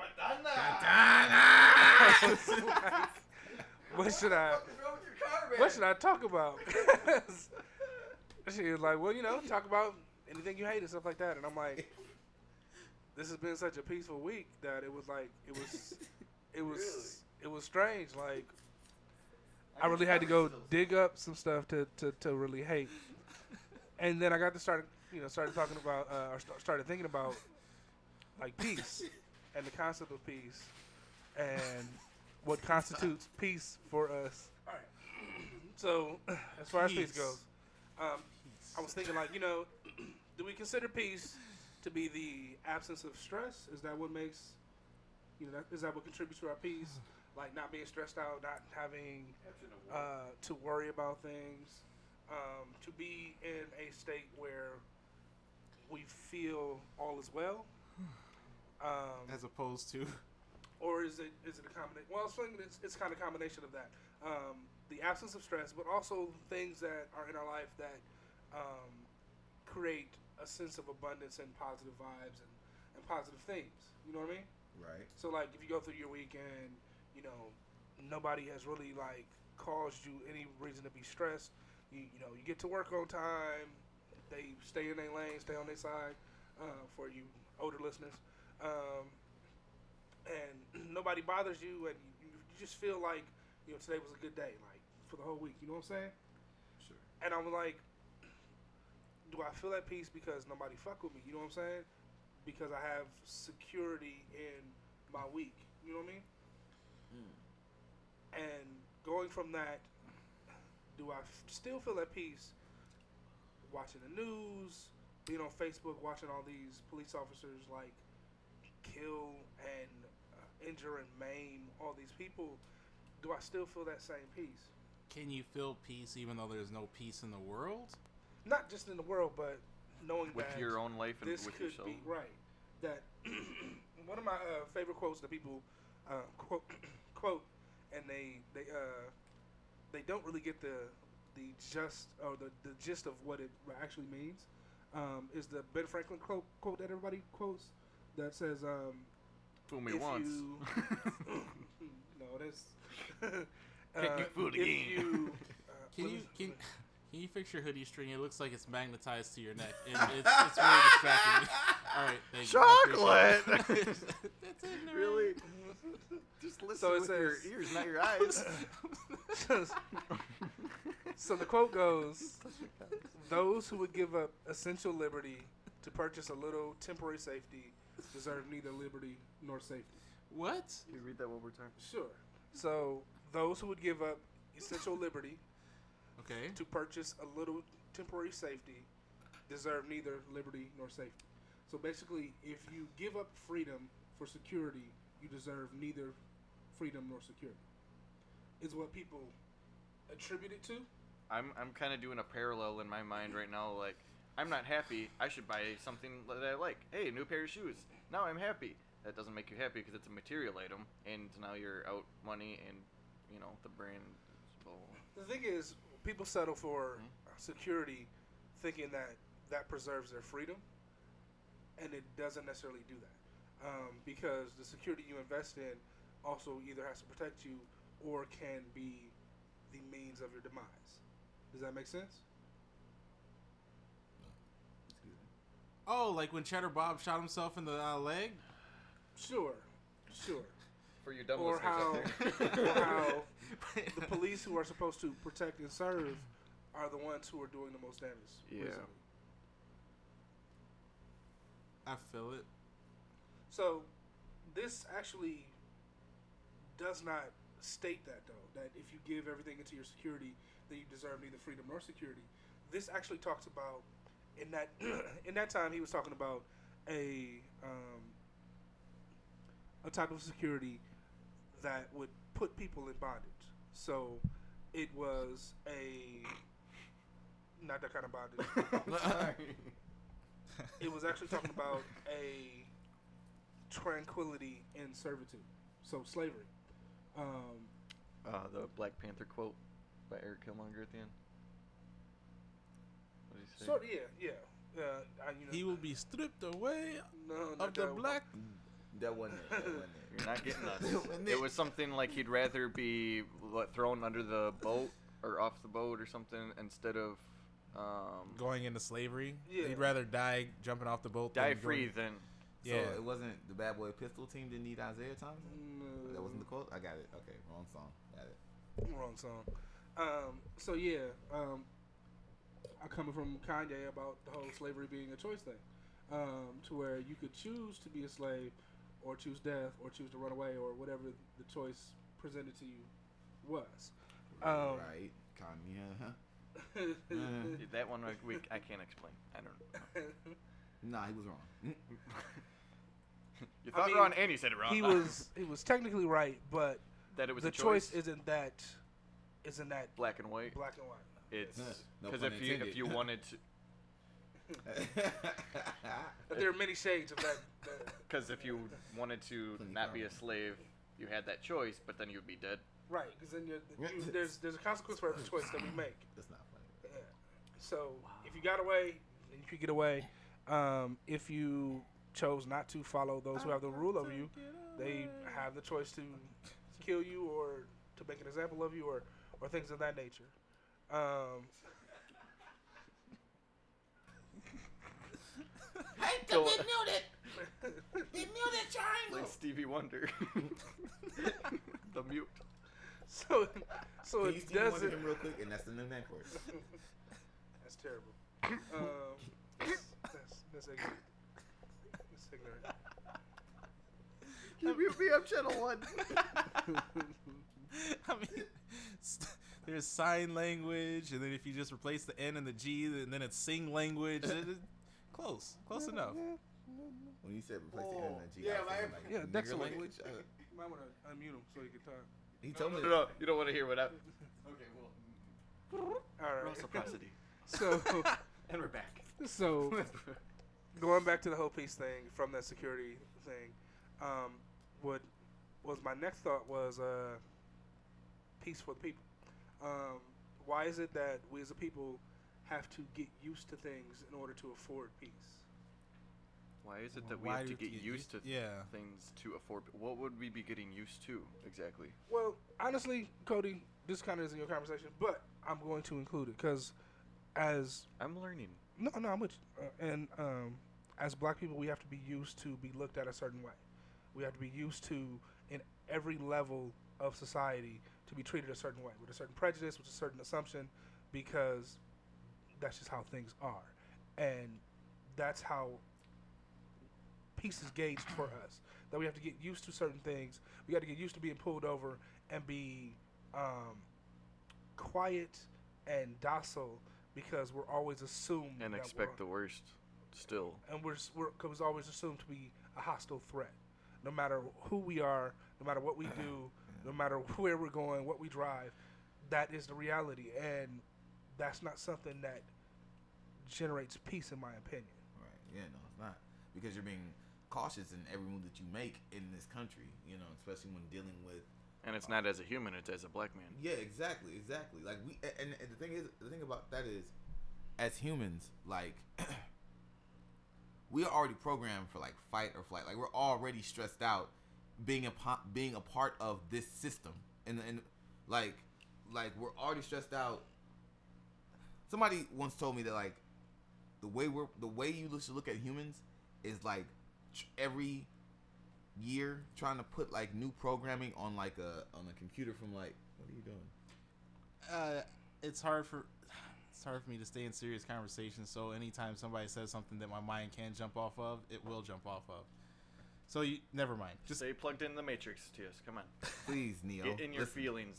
what should I? What should I talk about? she was like, well, you know, talk about anything you hate and stuff like that. And I'm like, this has been such a peaceful week that it was like, it was, it was, it was strange. Like, I really had to go dig up some stuff to, to, to really hate. And then I got to start, you know, started talking about, uh, or st- started thinking about, like, peace and the concept of peace and what constitutes peace for us. All right. So, as far as peace goes, um, I was thinking, like, you know, do we consider peace to be the absence of stress? Is that what makes, you know, that, is that what contributes to our peace? Like, not being stressed out, not having uh, to worry about things, um, to be in a state where we feel all is well. Um, As opposed to. or is it is it a combination? Well, thinking it's, it's kind of a combination of that. Um, the absence of stress, but also things that are in our life that um, create a sense of abundance and positive vibes and, and positive things. You know what I mean? Right. So like if you go through your weekend, you know, nobody has really like caused you any reason to be stressed. You you know, you get to work on time. They stay in their lane, stay on their side. Uh, for you older listeners, um, and nobody bothers you, and you, you just feel like you know today was a good day, like for the whole week. You know what I'm saying? Sure. And I'm like, do I feel at peace because nobody fuck with me? You know what I'm saying? Because I have security in my week. You know what I mean? And going from that, do I f- still feel at peace watching the news, being on Facebook, watching all these police officers like kill and uh, injure and maim all these people? Do I still feel that same peace? Can you feel peace even though there's no peace in the world? Not just in the world, but knowing with that your own life and this with could yourself. be right. That one of my uh, favorite quotes that people uh, quote quote, and they they uh, they don't really get the the just or the, the gist of what it actually means. Um, is the Ben Franklin quote, quote that everybody quotes that says, um, Fool me if once. you no, that's Can't get fooled again. you uh, Can you can Can you fix your hoodie string? It looks like it's magnetized to your neck. It, it's, it's really distracting me. All right, thank you. Chocolate. it. That's ignorant. really? Just listen So it with your says- ears, not your eyes. so the quote goes Those who would give up essential liberty to purchase a little temporary safety deserve neither liberty nor safety. What? Can you read that one more time? Sure. So those who would give up essential liberty Okay. to purchase a little temporary safety deserve neither liberty nor safety. So basically, if you give up freedom for security, you deserve neither freedom nor security. Is what people attribute it to. I'm I'm kind of doing a parallel in my mind right now. Like, I'm not happy. I should buy something that I like. Hey, a new pair of shoes. Now I'm happy. That doesn't make you happy because it's a material item, and now you're out money, and you know the brand. is bull. The thing is, people settle for Mhm. security, thinking that that preserves their freedom, and it doesn't necessarily do that, um, because the security you invest in also either has to protect you or can be the means of your demise. Does that make sense? Oh, like when Cheddar Bob shot himself in the uh, leg? Sure, sure. For you dumb Or listeners how, out there. or how the police who are supposed to protect and serve are the ones who are doing the most damage. Yeah. recently. I feel it. So, this actually does not state that though. That if you give everything into your security, then you deserve neither freedom nor security. This actually talks about in that in that time he was talking about a um, a type of security that would put people in bondage. So, it was a not that kind of bondage. it was actually talking about a tranquility in servitude, so slavery. Um, uh, the Black Panther quote by Eric Killmonger at the end. What did he say? so yeah, yeah. Uh, I, you know, He will be stripped away no, of the black one. Black. That wasn't it. That wasn't it. You're not getting us. Wasn't it was something like he'd rather be what, thrown under the boat or off the boat or something instead of um, Going into slavery. Yeah. He'd rather die jumping off the boat. die than free going- than. Yeah. So it wasn't the Bad Boy Pistol team didn't need Isaiah Thomas. No, That wasn't the quote. I got it. Okay, wrong song. Got it. wrong song. Um, so yeah, um, I coming from Kanye about the whole slavery being a choice thing, um, to where you could choose to be a slave, or choose death, or choose to run away, or whatever the choice presented to you was. Um, right. Kanye. Huh? That one I, we, I can't explain. I don't know. Nah, he was wrong. Mm. You I thought mean, wrong and you said it wrong. he was he was technically right, but that it was the a choice. isn't that isn't that black and white. black and white. It's because pun if you if you wanted to But there are many shades of that. that because if you wanted to not be a slave, you had that choice, but then you'd be dead. right, because then you're, you, there's there's a consequence for every choice that we make. That's not funny. Yeah. So if you got away, then you could get away. Um, if you chose not to follow those who have the rule over you, they have the choice to kill you or to make an example of you or, or things of that nature. Um, Go- They knew that triangle. like Stevie Wonder. the mute. so so Can you it Stevie Wonder doesn't. him real quick, and that's the new name for it. That's terrible. Um, that's, that's, that's ignorant. That's ignorant. Can you mute me? I'm channel one. I mean, st- there's sign language, and then if you just replace the N and the G, and then it's sing language. it- it- close, close enough. When you said replace the N the G, Yeah, I was like- like yeah, nigger Dexter language. Uh, You might want to unmute him so he can talk. he told me. no, no, you don't want to hear what I. Okay, well, All right. reciprocity. So and we're back. so going back to the whole peace thing from that security thing, um, what was my next thought was uh, peace for the people. Um, why is it that we as a people have to get used to things in order to afford peace? Why is it that we Why have to do we get get used to used- yeah. things to afford? What would we be getting used to exactly? Well, honestly, Cody, this kind of isn't your conversation, but I'm going to include it because as I'm learning. no, no, I'm with you. Uh, and um, as black people, we have to be used to be looked at a certain way. We have to be used to, in every level of society, to be treated a certain way, with a certain prejudice, with a certain assumption, because that's just how things are. And that's how peace is gauged for us. That we have to get used to certain things. We got to get used to being pulled over and be um, quiet and docile because we're always assumed And expect the worst still. and we're, we're cause always assumed to be a hostile threat. No matter who we are, no matter what we do, no matter where we're going, what we drive, that is the reality, and that's not something that generates peace, in my opinion. Right. Yeah, no, it's not. Because you're being cautious in every move that you make in this country, you know, especially when dealing with And it's uh, not as a human, it's as a black man. Yeah, exactly, exactly. Like we and, and the thing is the thing about that is as humans, like we are already programmed for like fight or flight. Like we're already stressed out being a po- being a part of this system. And and like like we're already stressed out. Somebody once told me that like the way we're the way you should look at humans is like tr- every year trying to put like new programming on like a on a computer from like what are you doing? uh, it's hard for it's hard for me to stay in serious conversations. So anytime somebody says something that my mind can jump off of, it will jump off of. So you never mind. Just Stay plugged in the matrix, Tias. Come on. Please, Neo. Get in your listen. feelings.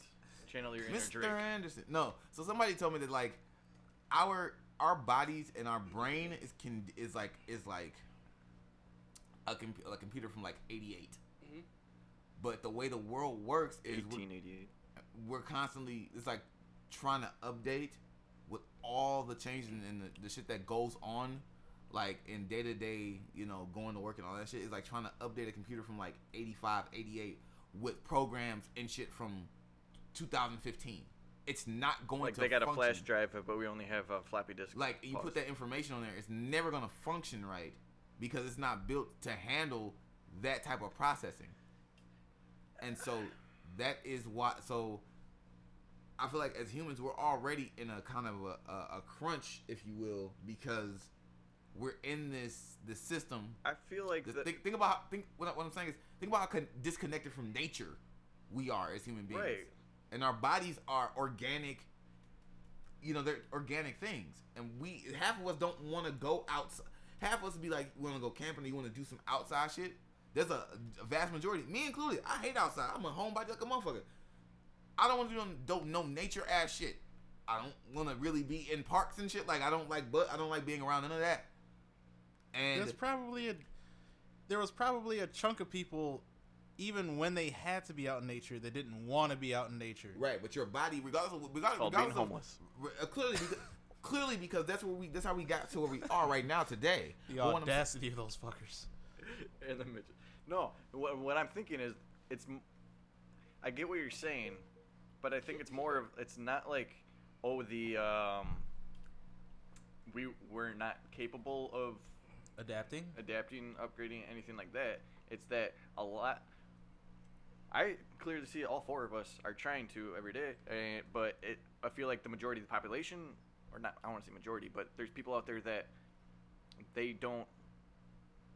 Channel your inner Mr. Drake. Anderson. No. So somebody told me that like our our bodies and our brain is can is like is like a, com- a computer from like 88. Mhm. But the way the world works is we're, 1888. we're constantly it's like trying to update with all the changes and the, the shit that goes on like in day to day, you know, going to work and all that shit is like trying to update a computer from like 85, 88 with programs and shit from 2015. It's not going to work. Like to they got a flash drive, but we only have a floppy disk. Like you Pause. put that information on there, it's never gonna function right because it's not built to handle that type of processing. And so that is why. So I feel like as humans, we're already in a kind of a, a, a crunch, if you will, because we're in this this system. I feel like The, the, think, think about how, think what, I- what I'm saying is think about how con- disconnected from nature we are as human beings, Right. And our bodies are organic. You know, they're organic things, and we half of us don't want to go outside. Half of us be like, we want to go camping, or you want to do some outside shit. There's a, a vast majority, me included. I hate outside. I'm a homebody like a motherfucker. I don't want to do no, no, no nature ass shit. I don't want to really be in parks and shit. Like I don't like, but I don't like being around none of that. And there's probably a there was probably a chunk of people even when they had to be out in nature they didn't want to be out in nature. Right, but your body, regardless of regardless, called being regardless of- homeless. re- uh, clearly, because, clearly because that's where we that's how we got to where we are right now today. The But audacity of those fuckers. in the midget. No, what, what I'm thinking is it's. I get what you're saying, but I think it's more of it's not like oh the um. We we're not capable of Adapting. adapting, upgrading, anything like that. It's that a lot. I clearly see all four of us are trying to every day, and, but it, I feel like the majority of the population, or not, I don't want to say majority, but there's people out there that they don't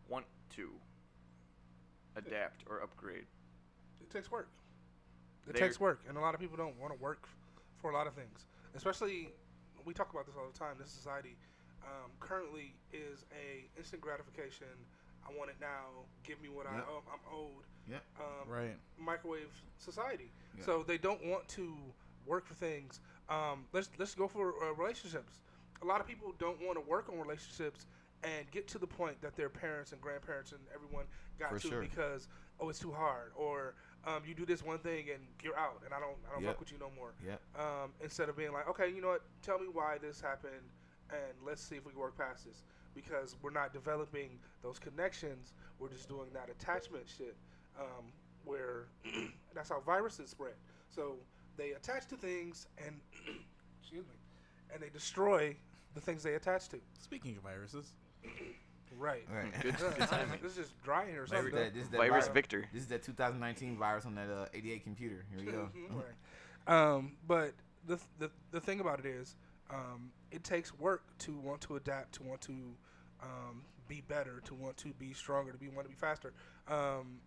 want to adapt or upgrade. It takes work. It They're- takes work, and a lot of people don't want to work for a lot of things. Especially, we talk about this all the time. This society um, currently is a instant gratification. I want it now. Give me what Yep. I owe. I'm owed. Yep. Um, Right. Microwave society. Yeah. So they don't want to work for things. Um, let's let's go for uh, relationships. A lot of people don't want to work on relationships and get to the point that their parents and grandparents and everyone got For to sure. because oh it's too hard or um, you do this one thing and you're out and I don't I don't Yep. fuck with you no more. Yep. Um, instead of being like okay you know what tell me why this happened and let's see if we can work past this because we're not developing those connections. We're just doing that attachment shit um, where that's how viruses spread. So they attach to things and excuse me, and they destroy the things they attach to. Speaking of viruses, Right. Right. Good, good timing. This is just dry here or This something. is that, this is that Virus vi- Victor. This is that 2019 virus on that uh, 88 computer. Here we go. right. Um, but the, the the thing about it is, um, it takes work to want to adapt, to want to um, be better, to want to be stronger, to be want to be faster. Um,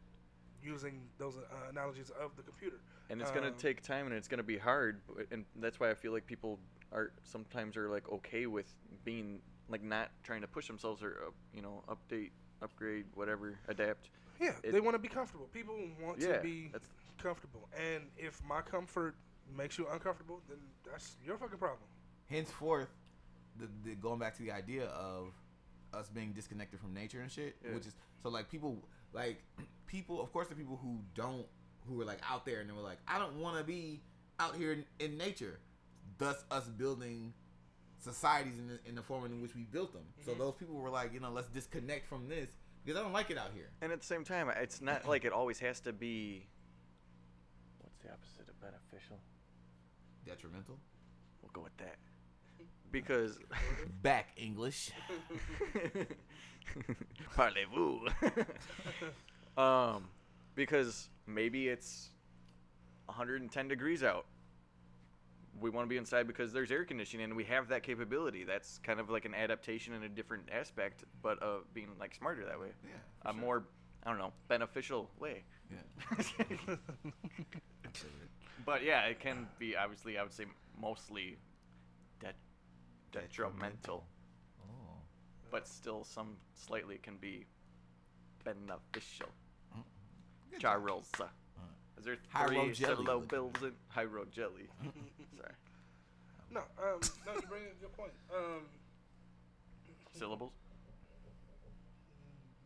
using those uh, analogies of the computer. and it's gonna Um, take time and it's gonna be hard and that's why i feel like people are sometimes are like okay with being like not trying to push themselves or uh, you know update upgrade whatever adapt Yeah, It- they want to be comfortable. People want Yeah, to be that's- comfortable, and if my comfort makes you uncomfortable, then that's your fucking problem. henceforth, the, the going back to the idea of us being disconnected from nature and shit, Yeah. which is so like people like people. Of course, the people who don't who are like out there and they were like, I don't want to be out here in, in nature. Thus, us building societies in the, in the form in which we built them. So mm-hmm. those people were like, you know, let's disconnect from this because I don't like it out here. and at the same time it's not like it always has to be what's the opposite of beneficial Detrimental. we'll go with that because Back English. Parlez-vous. um, because maybe it's 110 degrees out. We want to be inside because there's air conditioning and we have that capability. That's kind of like an adaptation in a different aspect, but uh, being like smarter that way. Yeah. A more, I don't know, beneficial way. Yeah. but yeah, it can be obviously, I would say mostly det- detrimental, Oh. but still some slightly can be beneficial. Good job. Charles. Is there High three road solo bills in high road jelly? Sorry, No, um, no, you bring up a good point. Um, syllables.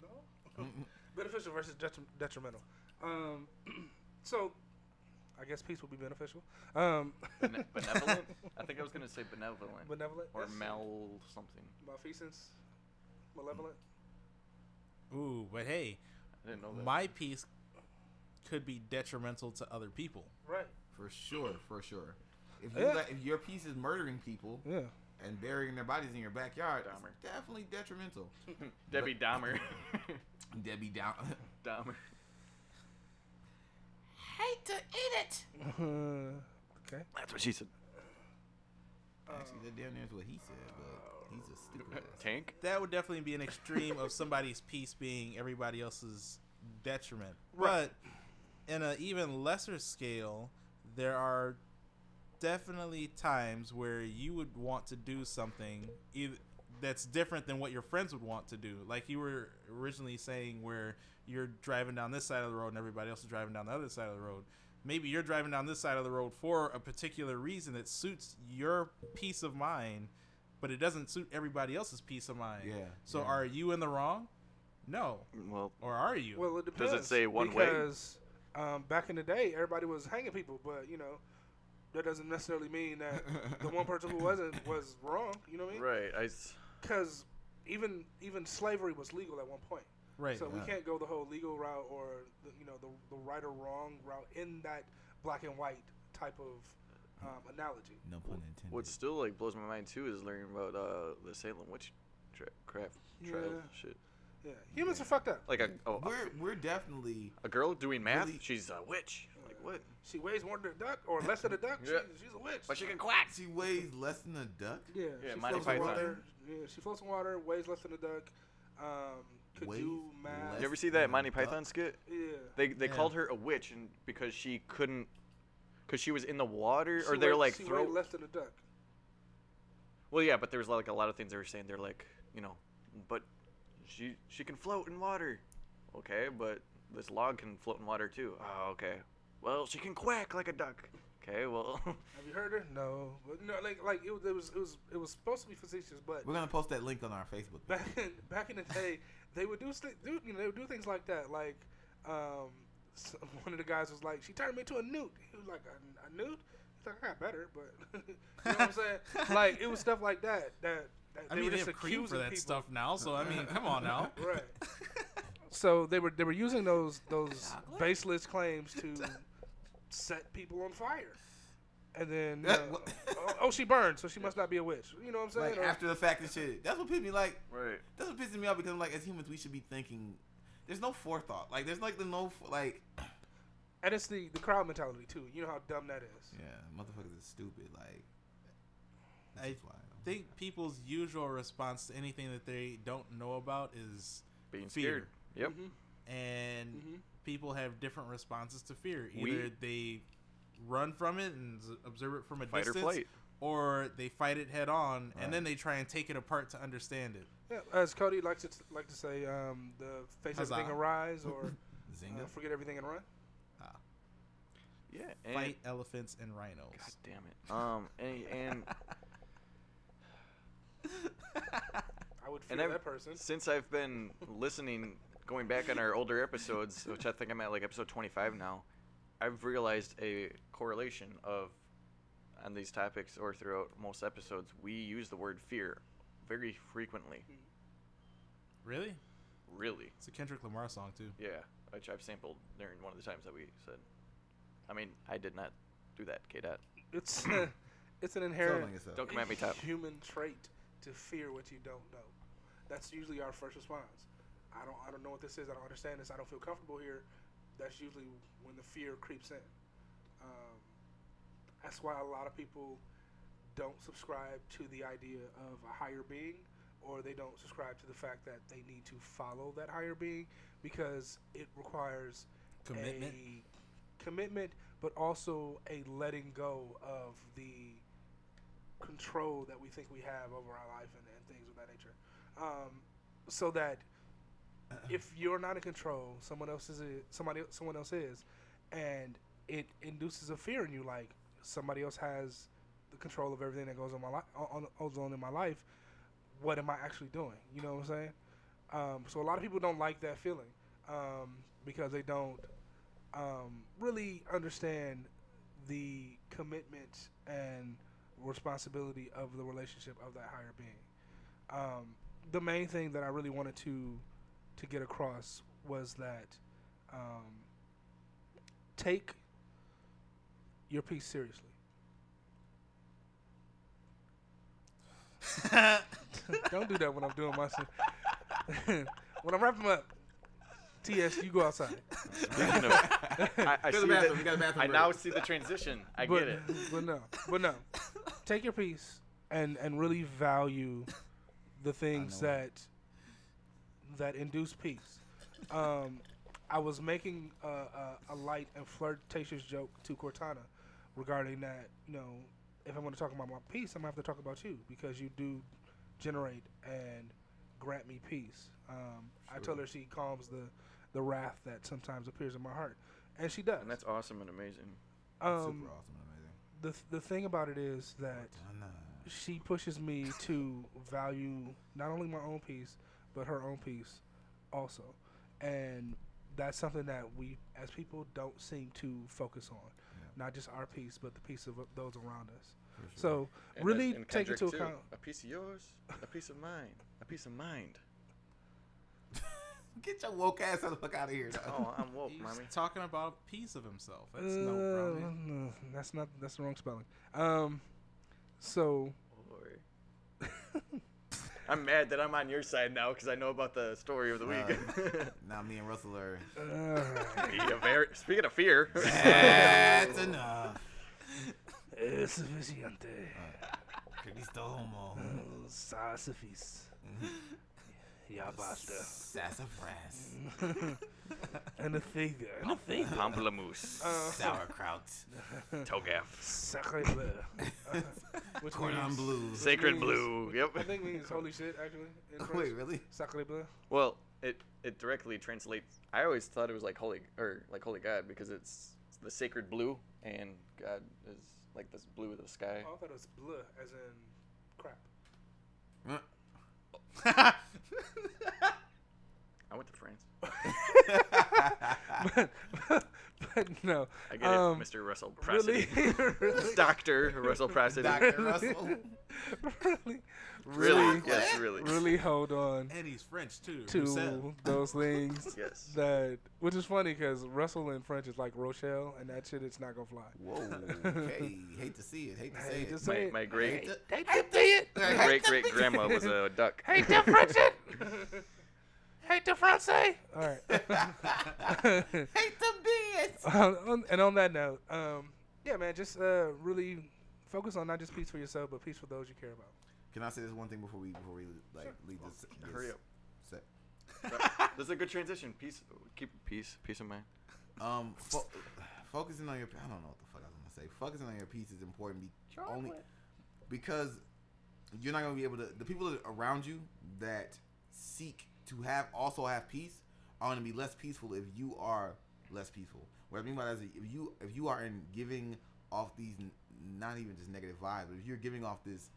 no, beneficial versus detri- detrimental. Um, so, I guess peace will be beneficial. Um, Bene- benevolent. I think I was gonna say benevolent benevolent or yes. mal something. malfeasance, malevolent. Ooh, but hey, I didn't know that. my piece could be detrimental to other people. Right. For sure, for sure. If you Yeah. let, if your piece is murdering people Yeah. and burying their bodies in your backyard, Dahmer. it's definitely detrimental. Debbie Dahmer. Debbie down. Dahmer. Hate to eat it. Mm-hmm. okay. That's what she said. Actually, that damn near is what he said, but he's a stupid uh, ass. Tank. That would definitely be an extreme of somebody's piece being everybody else's detriment. Right. But in an even lesser scale, there are definitely times where you would want to do something that's different than what your friends would want to do. Like you were originally saying, where you're driving down this side of the road and everybody else is driving down the other side of the road. Maybe you're driving down this side of the road for a particular reason that suits your peace of mind, but it doesn't suit everybody else's peace of mind. Yeah, So yeah. are you in the wrong? No. Well, Or are you? Well, it depends. Does it say one way? because, um, back in the day, everybody was hanging people, but you know, that doesn't necessarily mean that the one person who wasn't was wrong. You know what I mean? right. I. s- Because even even slavery was legal at one point. Right. So we Yeah. can't go the whole legal route or the, you know the, the right or wrong route in that black and white type of um, analogy. No pun intended. What still like blows my mind too is learning about uh the Salem witch tra- craft trial Yeah. shit. Yeah, humans are fucked up. Like a oh, we're we're definitely a girl doing math. Really? She's a witch. Like what? She weighs more than a duck or less than a duck. Yeah. she's, she's a witch. But she can quack. she weighs less than a duck. Yeah, Yeah, she floats in water. Yeah, she floats in water, weighs less than a duck. Um, could Weighs do math. less You ever see that a Monty? Python skit? Yeah. They they Yeah. called her a witch and because she couldn't, because she was in the water, or they're like she throw. weighed less than a duck. Well, yeah, but there was like a lot of things they were saying. They're like, you know, but she she can float in water. Okay, but this log can float in water too. Oh, okay. Well, she can quack like a duck. Okay, well, Have you heard her? No, but no, like like it, was- it was it was it was supposed to be facetious, but We're gonna post that link on our Facebook. back in, back in the day, they would do, do you know they would do things like that. Like um, s one of the guys was like, "She turned me into a newt." He was like, "A, a newt?" He's like, "I got better," but you know what I'm saying? like it was stuff like that that. that I they mean, were they just have cream for that people. stuff now, so I mean, come on now. right? So they were they were using those those baseless claims to set people on fire, and then uh, oh, oh, she burned, so she must not be a witch. You know what I'm saying? like Or- after the fact and shit. That's what pissed me like. right. That's what pisses me off because I'm like as humans we should be thinking. There's no forethought. Like there's like the no like. and it's the the crowd mentality too. You know how dumb that is. Yeah, motherfuckers is stupid. Like. I That's why. think people's usual response to anything that they don't know about is Being fear. scared. Yep. Mhm. And Mhm. people have different responses to fear. We- Either they run from it and observe it from a Fight or distance, flight. or they fight it head on, Right. and then they try and take it apart to understand it. Yeah, as Cody likes to like to say, um, the face Huzzah. everything arise or Zinga. uh, forget everything and run. Yeah. And, Fight elephants and rhinos. God damn it. Um. And, and I would fear And that person. since I've been listening, going back on our older episodes, which I think I'm at like episode 25 now, I've realized a correlation of on these topics or throughout most episodes, we use the word fear very frequently. Really? Really. It's a Kendrick Lamar song too. Yeah, which I've sampled during one of the times that we said. I mean, I did not do that, K. Dot. It's uh, it's an Tell on inherent. Don't come at me, top. human trait to fear what you don't know. That's usually our first response. I don't I don't know what this is. I don't understand this. I don't feel comfortable here. That's usually when the fear creeps in. Um, that's why a lot of people don't subscribe to the idea of a higher being, or they don't subscribe to the fact that they need to follow that higher being because it requires Commitment. a commitment, but also a letting go of the control that we think we have over our life and, and things of that nature. Um, so that if you're not in control, someone else is. Somebody, someone else is, and it induces a fear in you. Like somebody else has the control of everything that goes on my life, on, on in my life. What am I actually doing? You know what I'm saying? Um, so a lot of people don't like that feeling um, because they don't um, really understand the commitment and responsibility of the relationship of that higher being. Um, the main thing that I really wanted to to get across was that um, take your piece seriously. Don't do that when I'm doing my shit. when I'm wrapping up, TS, you go outside. Speaking of, I, I see the bathroom. that- You got a bathroom I now see the transition. I but, get it. But no, but no. Take your piece and and really value the things know. that that induce peace. Um, I was making a, a, a light and flirtatious joke to Cortana regarding that. You know, if I'm going to talk about my peace, I'm going to have to talk about you because you do generate and grant me peace. Um, I told her she calms the the wrath that sometimes appears in my heart, and she does. And that's awesome and amazing. um, Super awesome and amazing. the th- the thing about it is that she pushes me to value not only my own piece but her own peace also and that's something that we as people don't seem to focus on not just our peace, but the peace of those around us so And really and take into too. account a piece of yours, a piece of mine, a piece of mind. Get your woke ass the fuck out of here. dog. Oh, I'm woke, He's mommy. talking about a piece of himself. That's uh, no problem. no, that's not that's the wrong spelling um so Boy. I'm mad that I'm on your side now because I know about the story of the week. Now me and Russell are. uh, very- Speaking of fear, That's enough. es suficiente Cristo homo. sassafis ya basta Sassafras. and a figure and a figure pamplemousse, Uh, Sauerkraut. togaf, Sacre bleu. Uh, which Cordon means- bleu. sacred means- blue. Yep. I think means holy shit, actually. in Wait, French. really? Sacre bleu. Well, it it directly translates. I always thought it was like holy or like holy God because it's, it's the sacred blue and God is like this blue of the sky. Oh, I thought it was bleu, as in crap. I went to France. but, but no. I get um, it, Mr. Russell Really, really, Doctor Russell Pressedy. Dr. Russell. really, Really? really, Yes, really. really hold on And he's French too. Who said? to those things Yes. that, which is funny because Russell in French is like Rochelle, and that shit it's not gonna fly. Whoa. Okay. Hate to see it. Hate to say Hey, it. just My, say it. my great Hate to see it. my great great grandma was a duck. Hate to French it. Hate to Francais. All right. Hate to be it. Uh, and on that note, um, yeah, man, just uh, really focus on not just peace for yourself, but peace for those you care about. Can I say this one thing before we before we like leave this? this Hurry up. set? This is a good transition. Peace. Keep peace. Peace of mind. Um, fo- focusing on your I don't know what the fuck I was gonna say. Focusing on your peace is important be- only because you're not gonna be able to. The people around you that seek to have also have peace are gonna be less peaceful if you are less peaceful. What I mean by that is if you if you are in giving off these not even just negative vibes, but if you're giving off this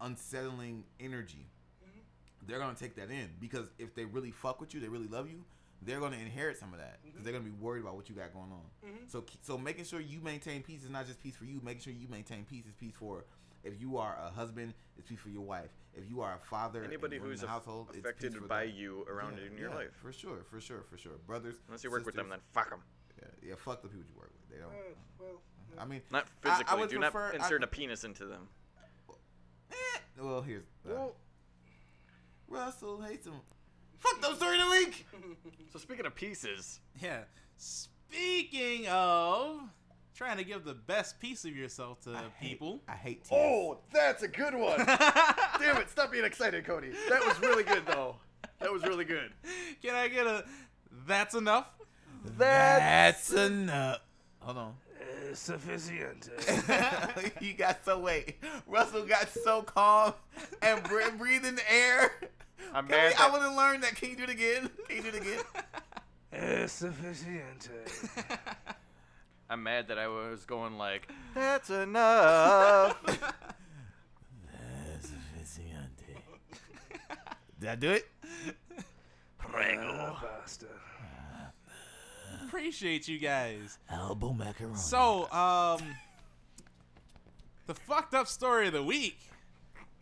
unsettling energy, mm-hmm. they're gonna take that in because if they really fuck with you, they really love you, they're gonna inherit some of that mm-hmm. because they're gonna be worried about what you got going on. Mm-hmm. So so making sure you maintain peace is not just peace for you. Making sure you maintain peace is peace for if you are a husband, it's peace for your wife. If you are a father, and Anybody running who's the aff- household, affected for by them. you around Yeah, in your yeah, life. for sure, for sure, for sure, brothers. Unless you work with them, then fuck them. yeah, yeah, fuck the people you work with. They don't. Uh, well, I mean, Not I- I physically. would Do prefer- not insert a penis into them. eh, well, here's uh, well, Russell hates him. Fuck those story of the week. So speaking of pieces, Yeah. Speaking of trying to give the best piece of yourself to people. I hate tears. Oh, that's a good one. Damn it! Stop being excited, Cody. That was really good, though. That was really good. Can I get a that's enough? That's enough. Hold on. uh, sufficient. you got so wait. Russell got so calm and br- breathing the air. I'm Can mad we- I want to learn that. Can you do it again? Can you do it again? uh, sufficient. I'm mad that I was going like, that's enough. Did I do it? Uh, basta. Appreciate you guys. Elbow macaroni. So, um, the fucked up story of the week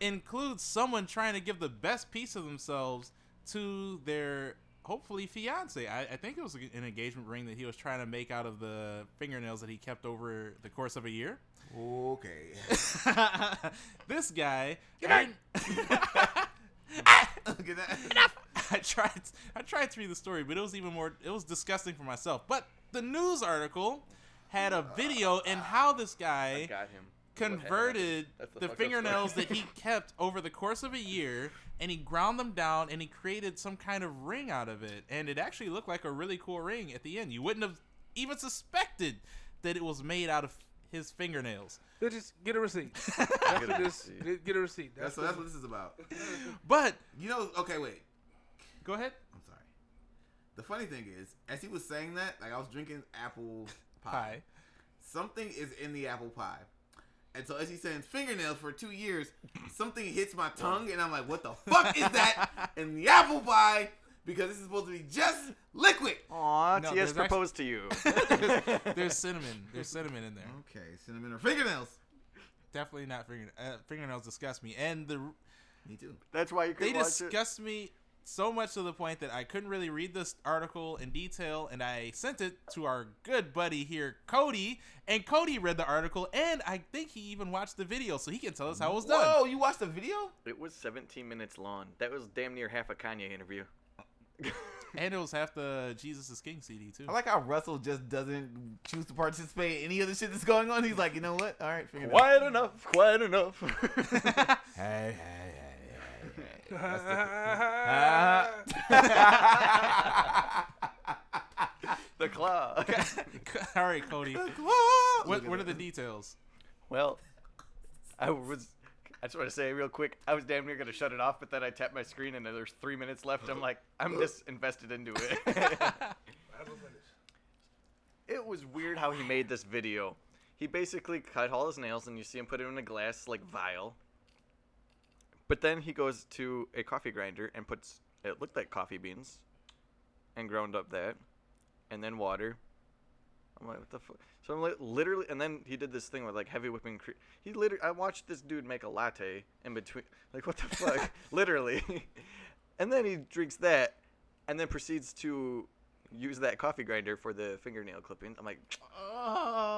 includes someone trying to give the best piece of themselves to their hopefully fiance. I, I think it was an engagement ring that he was trying to make out of the fingernails that he kept over the course of a year. Okay. this guy. back. Ah! Look at that. Enough. I tried I tried to read the story, but it was even more it was disgusting for myself. But the news article had a video and how this guy Got him. converted the the, fingernails that he kept over the course of a year and he ground them down and he created some kind of ring out of it and it actually looked like a really cool ring at the end you wouldn't have even suspected that it was made out of his fingernails Bitch, just get a receipt. Get a receipt. get, get a receipt. That's, That's, that's what this is about. but You know, okay, wait. go ahead I'm sorry. The funny thing is, as he was saying that, like I was drinking apple pie. Pie. Something is in the apple pie. And so as he's saying fingernails for two years, something hits my tongue and I'm like, what the fuck is that in the apple pie? Because this is supposed to be just liquid. Aw, No, TS there's actually- proposed to you. there's cinnamon there's cinnamon in there Okay, cinnamon or fingernails. definitely not fingernails. uh, fingernails disgust me and the Me too. That's why you they couldn't watch it. They disgust me so much to the point that I couldn't really read this article in detail, and I sent it to our good buddy here, Cody, and Cody read the article, and I think he even watched the video, so he can tell us how it was done. Whoa, you watched the video? It was 17 minutes long. That was damn near half a Kanye interview. And it was half the Jesus is King CD too. I like how Russell just doesn't choose to participate in any of the shit that's going on. He's like, you know what? All right, fingernails. Quiet enough. Quiet enough. Hey, hey, hey, hey, hey. That's the- the claw. All right, Cody. Look What, what are the details? Well, I was. I just want to say real quick. I was damn near gonna shut it off, but then I tapped my screen and then there's three minutes left. I'm like, I'm just invested into it. it was weird how he made this video. He basically cut all his nails, and you see him put it in a glass like vial. But then he goes to a coffee grinder and puts it looked like coffee beans, and ground up that, and then water. I'm like, what the fuck? So I'm like, literally, and then he did this thing with like heavy whipping cream. He literally, I watched this dude make a latte in between. Like, what the fuck? literally. and then he drinks that, and then proceeds to use that coffee grinder for the fingernail clipping. I'm like, Oh,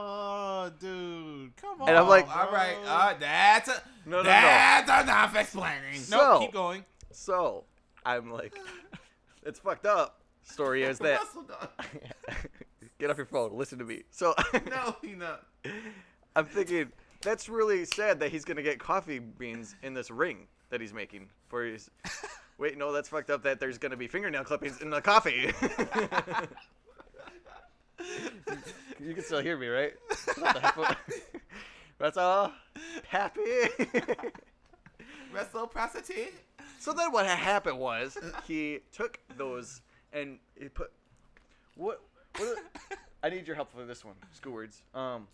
dude, come on. And I'm like- All right, all right, uh, that's a No, no, no. that's enough explaining. no, So- keep going. so I'm like, it's fucked up. Story is that. Get off your phone. Listen to me. So No, he not. I'm thinking that's really sad that he's gonna get coffee beans in this ring that he's making for his. Wait, no, that's fucked up. That there's gonna be fingernail clippings in the coffee. you can still hear me, right? That's all. Happy. Reciprocity. So then what happened was he took those and he put what what I need your help for this one. School words. Um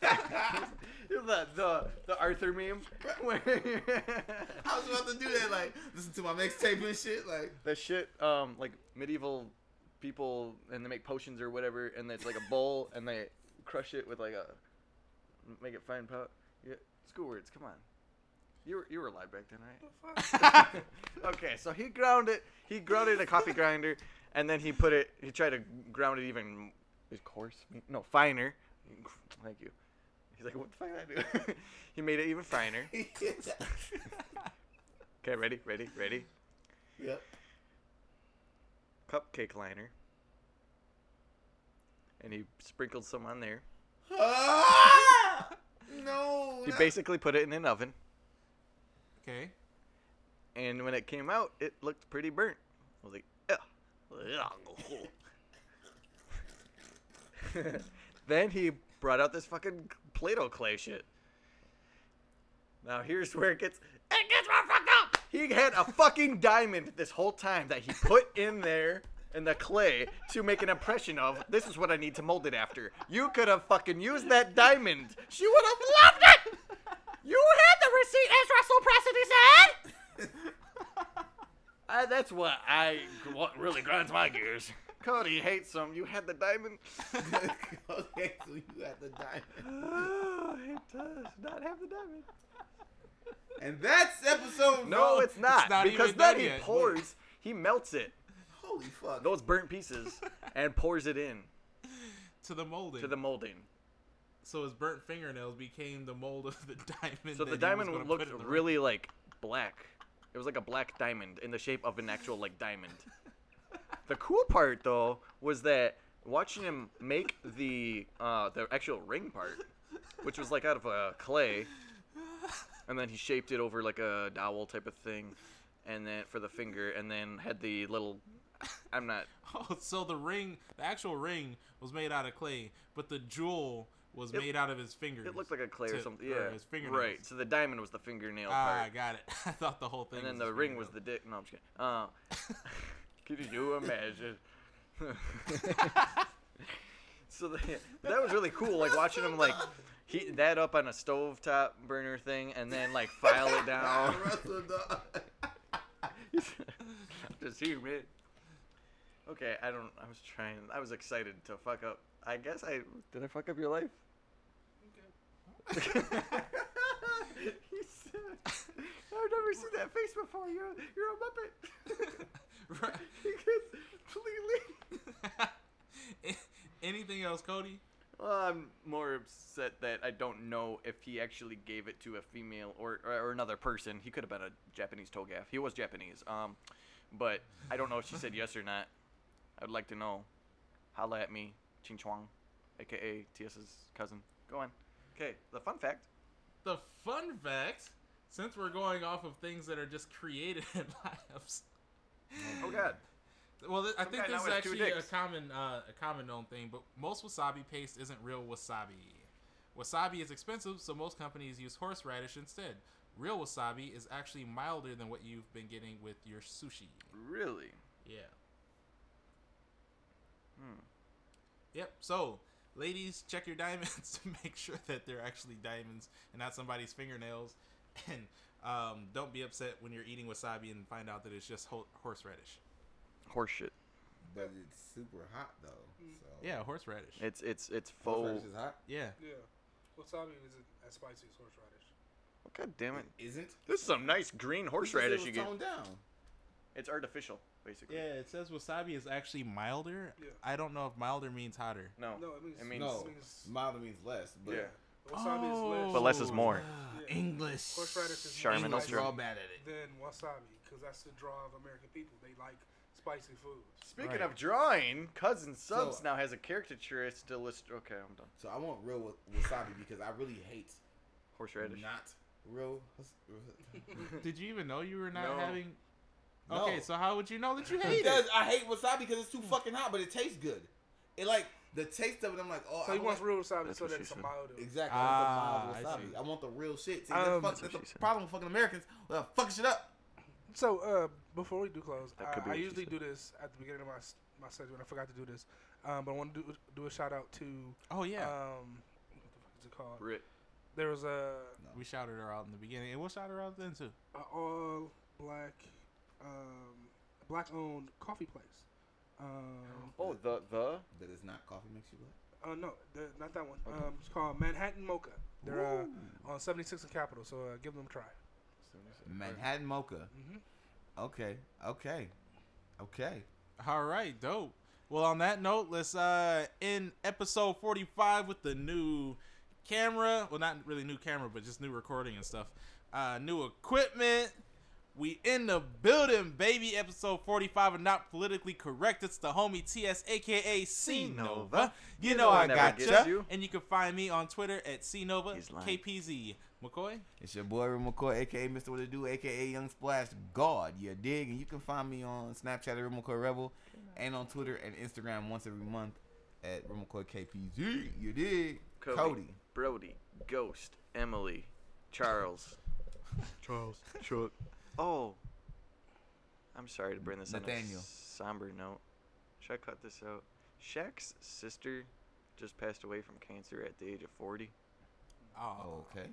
the the the Arthur meme where I was about to do that, like listen to my mixtape and shit, like that shit um like medieval people and they make potions or whatever and it's like a bowl and they crush it with like a make it fine powder. Yeah, school words. Come on. You were you were alive back then, right? okay, so he ground it. He ground it in a coffee grinder, and then he put it. He tried to ground it even is coarse. No, finer. Thank you. He's like, what the fuck did I do? he made it even finer. Okay, ready, ready, ready. yep. Cupcake liner. And he sprinkled some on there. Ah! no. He not- basically put it in an oven, Okay. and when it came out, it looked pretty burnt. I was like, "Ugh." then he brought out this fucking Play-Doh clay shit. Now here's where it gets it gets more. He had a fucking diamond this whole time that he put in there in the clay to make an impression of this is what I need to mold it after. You could have fucking used that diamond. She would have loved it. You had the receipt as reciprocity said. Uh, that's what I what really grinds my gears. Cody hates them. You had the diamond. okay, so you had the diamond. Oh, it does not have the diamond. And that's episode. No, bro. it's not. not because even then he yet. pours, he melts it, Holy fuck. those burnt pieces, and pours it in To the molding. to the molding. so his burnt fingernails became the mold of the diamond. So the diamond gonna looked the ring. really like black. It was like a black diamond in the shape of an actual like diamond. the cool part though was that watching him make the uh, the actual ring part, which was like out of uh, clay, and then he shaped it over like a dowel type of thing, and then for the finger, and then had the little. I'm not. Oh, so the ring, the actual ring, was made out of clay, but the jewel was It- made out of his fingers. It looked like a clay or Tip, something. or Yeah. his fingernails. Right. So the diamond was the fingernail Ah, part. got it. I thought the whole thing. And then the ring was the dick. No, I'm just kidding. Uh, could you imagine? so the, that was really cool. Like watching him like heat that up on a stovetop burner thing, and then like file it down. Russell, dog. just here, man. Okay, I don't. I was trying. I was excited to fuck up. I guess I did. I fuck up your life. he said, I've never seen that face before. You're you're a muppet. Right. he gets completely. Anything else, Cody? Well, I'm more upset that I don't know if he actually gave it to a female or, or, or another person. He could have been a Japanese togaff. He was Japanese. Um, but I don't know if she said yes or not. I'd like to know. Holla at me, Ching Chuang, aka TS's cousin. Go on. Okay, the fun fact. The fun fact, since we're going off of things that are just created in labs, Oh God. Well, th- I think this is actually a common, uh, a common known thing. But most wasabi paste isn't real wasabi. Wasabi is expensive, so most companies use horseradish instead. Real wasabi is actually milder than what you've been getting with your sushi. Really? Yeah. Hmm. Yep. So, ladies, check your diamonds to make sure that they're actually diamonds and not somebody's fingernails. And um, don't be upset when you're eating wasabi and find out that it's just ho- horseradish. Horseshit. But it's super hot though. Mm. So. Yeah, horseradish. It's it's it's Horseradish faux. is hot. yeah. Yeah. Wasabi isn't as spicy as horseradish. God damn it! Isn't. This is some nice green horseradish you It was get. toned down. It's artificial, basically. Yeah, it says wasabi is actually milder. Yeah. I don't know if milder means hotter. No. No, it means, It means- No, means milder means less. But Yeah. wasabi is less. But less is more. Yeah. English. Horseradish is Charmin more Ultra. we're all bad at it. than wasabi because that's the draw of American people. They like spicy foods. Speaking Right. of drawing, cousin subs So- now has a caricaturist illustrator. Okay, I'm done. So I want real wa- wasabi because I really hate Horseradish. Not real. Did you even know you were not No. having? No. Okay, so how would you know that you hate Because it? I hate wasabi because it's too fucking hot, but it tastes good. It like the taste of it. I'm like, oh, So I he wants like- real wasabi That's so what that she it's a said. milder. Exactly. Ah, I I want the mild see. wasabi. I want the real shit. See, Um, that's, fuck, That's that's what the said. problem with fucking Americans. Well, fucking shit up. So uh, before we do close, I, I usually do this at the beginning of my s- my segment. I forgot to do this, um, but I want to do do a shout out to Oh yeah, um, what the fuck is it called? Britt. There was a, we shouted her out in the beginning, and we'll shout her out then too. a all black um, black owned coffee place. Um, Oh, the the. That is not coffee makes you black. oh no, the, not that one. Okay. Um, it's called Manhattan Mocha. They're uh, on 76 and Capitol, so uh, give them a try. Manhattan mocha. hmm Okay. Okay. Okay. All right, dope. Well, on that note, let's uh end episode 45 with the new camera. Well, not really new camera, but just new recording and stuff. Uh new equipment. We in the building, baby. Episode 45 of Not Politically Correct. It's the homie TS, aka C Nova. You know I never got gets ya. you. And you can find me on Twitter at C Nova KPZ. McCoy. It's your boy Real McCoy, aka Mr. What It Do, aka Young Splash God. You dig? And you can find me on Snapchat at Real McCoy Rebel and on Twitter and Instagram once every month at Real McCoy KPZ. You dig? Cody. Cody. Brody. Ghost. Emily. Charles. Charles. Chuck. Oh. I'm sorry to bring this on a somber note. Should I cut this out? Shaq's sister just passed away from cancer at the age of 40. Oh, Okay.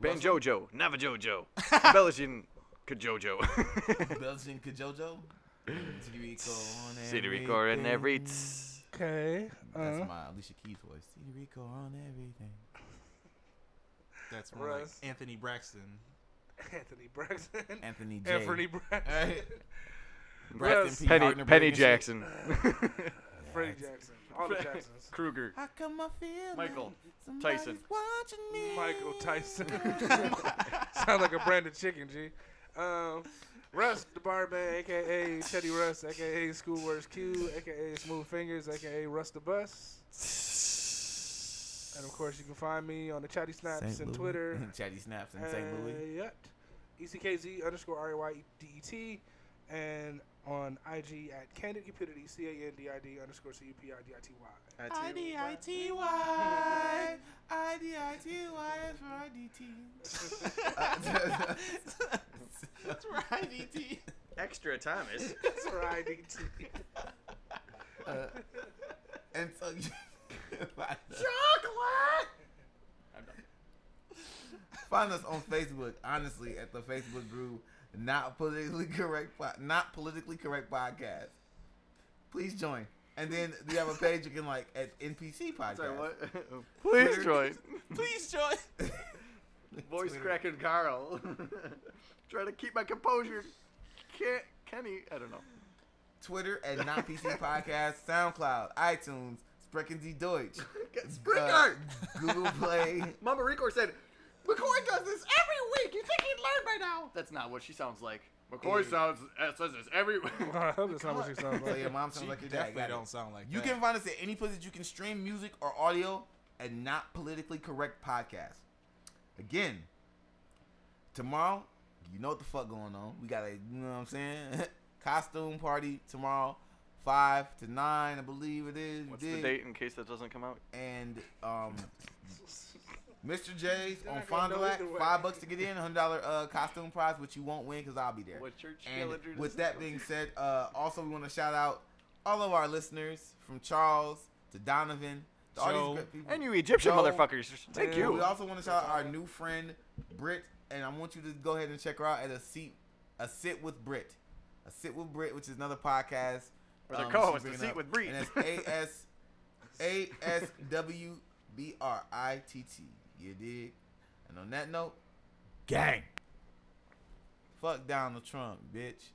Ben Jojo. Nava Jojo. Embellishing Kajojo. Belgian Kajojo. City Rico on City Rico and every. everything. tss. Okay. That's Uh, my Alicia Keys voice. City Rico on everything. That's more like Anthony Braxton. Anthony Braxton. Anthony J. Anthony Braxton. Hey. Russ. Braxton P. Penny, Hartner Penny Briggs and. Jackson. Freddie Jackson. All the Jacksons. Kruger. How come I feel Michael Tyson. somebody's watching me? Michael Tyson. Sound like a branded chicken, G. Um, Russ, the barman, aka Teddy Russ, aka Schoolworks Q, aka Smooth Fingers, aka Russ the Bus. And of course, you can find me on the Chatty Snaps St. and Louis. Twitter. Chatty Snaps in St. Louis. Yep. ECKZ underscore R A Y D E T. And on IG at Candid Cupidity, C A N D I D underscore C U P I D I T Y. I D I T Y. I D I T Y F R I D T. That's right, I D T. Extra Thomas. That's R I D T. Uh, and so you find us, Chocolate! find us on Facebook, honestly, at the Facebook group Not Politically Correct Not Politically Correct Podcast. Please join. And then you have a page you can like at NPC Podcast. Sorry, what? Please Twitter. join. Please join. Voice cracking Carl. Try to keep my composure. Can't, Kenny, I don't know. Twitter at Not PC Podcast, SoundCloud, iTunes, Sprechen Sie Deutsch, Springer! uh, Google Play. Mama Rico said, McCoy does this every week. You think he'd learn by now? That's not what she sounds like. McCoy Yeah. sounds uh, says this every week. I hope that's not what she sounds So like. your mom She sounds like your dad. definitely Got don't sound like You that. can find us at any place that you can stream music or audio and not politically correct podcast. Again, tomorrow, you know what the fuck going on. We got a, you know what I'm saying? Costume party tomorrow, five to nine, I believe it is. You What's the date in case that doesn't come out? And um, Mr. J's on not gonna Fond du Lac, five bucks to get in, hundred dollar uh, costume prize, which you won't win because I'll be there. What church And with that being said, uh, also we want to shout out all of our listeners from Charles to Donovan to all Joe. these great people. And you Egyptian Joe, motherfuckers. Thank and you. We also want to shout out our new friend Britt, and I want you to go ahead and check her out at a seat, a sit with Britt, a sit with Britt, which is another podcast. Or their um, co-host, The Seat up, with Britt. and it's A S A S W B R I T T. You dig? And on that note, gang. Fuck Donald Trump, bitch.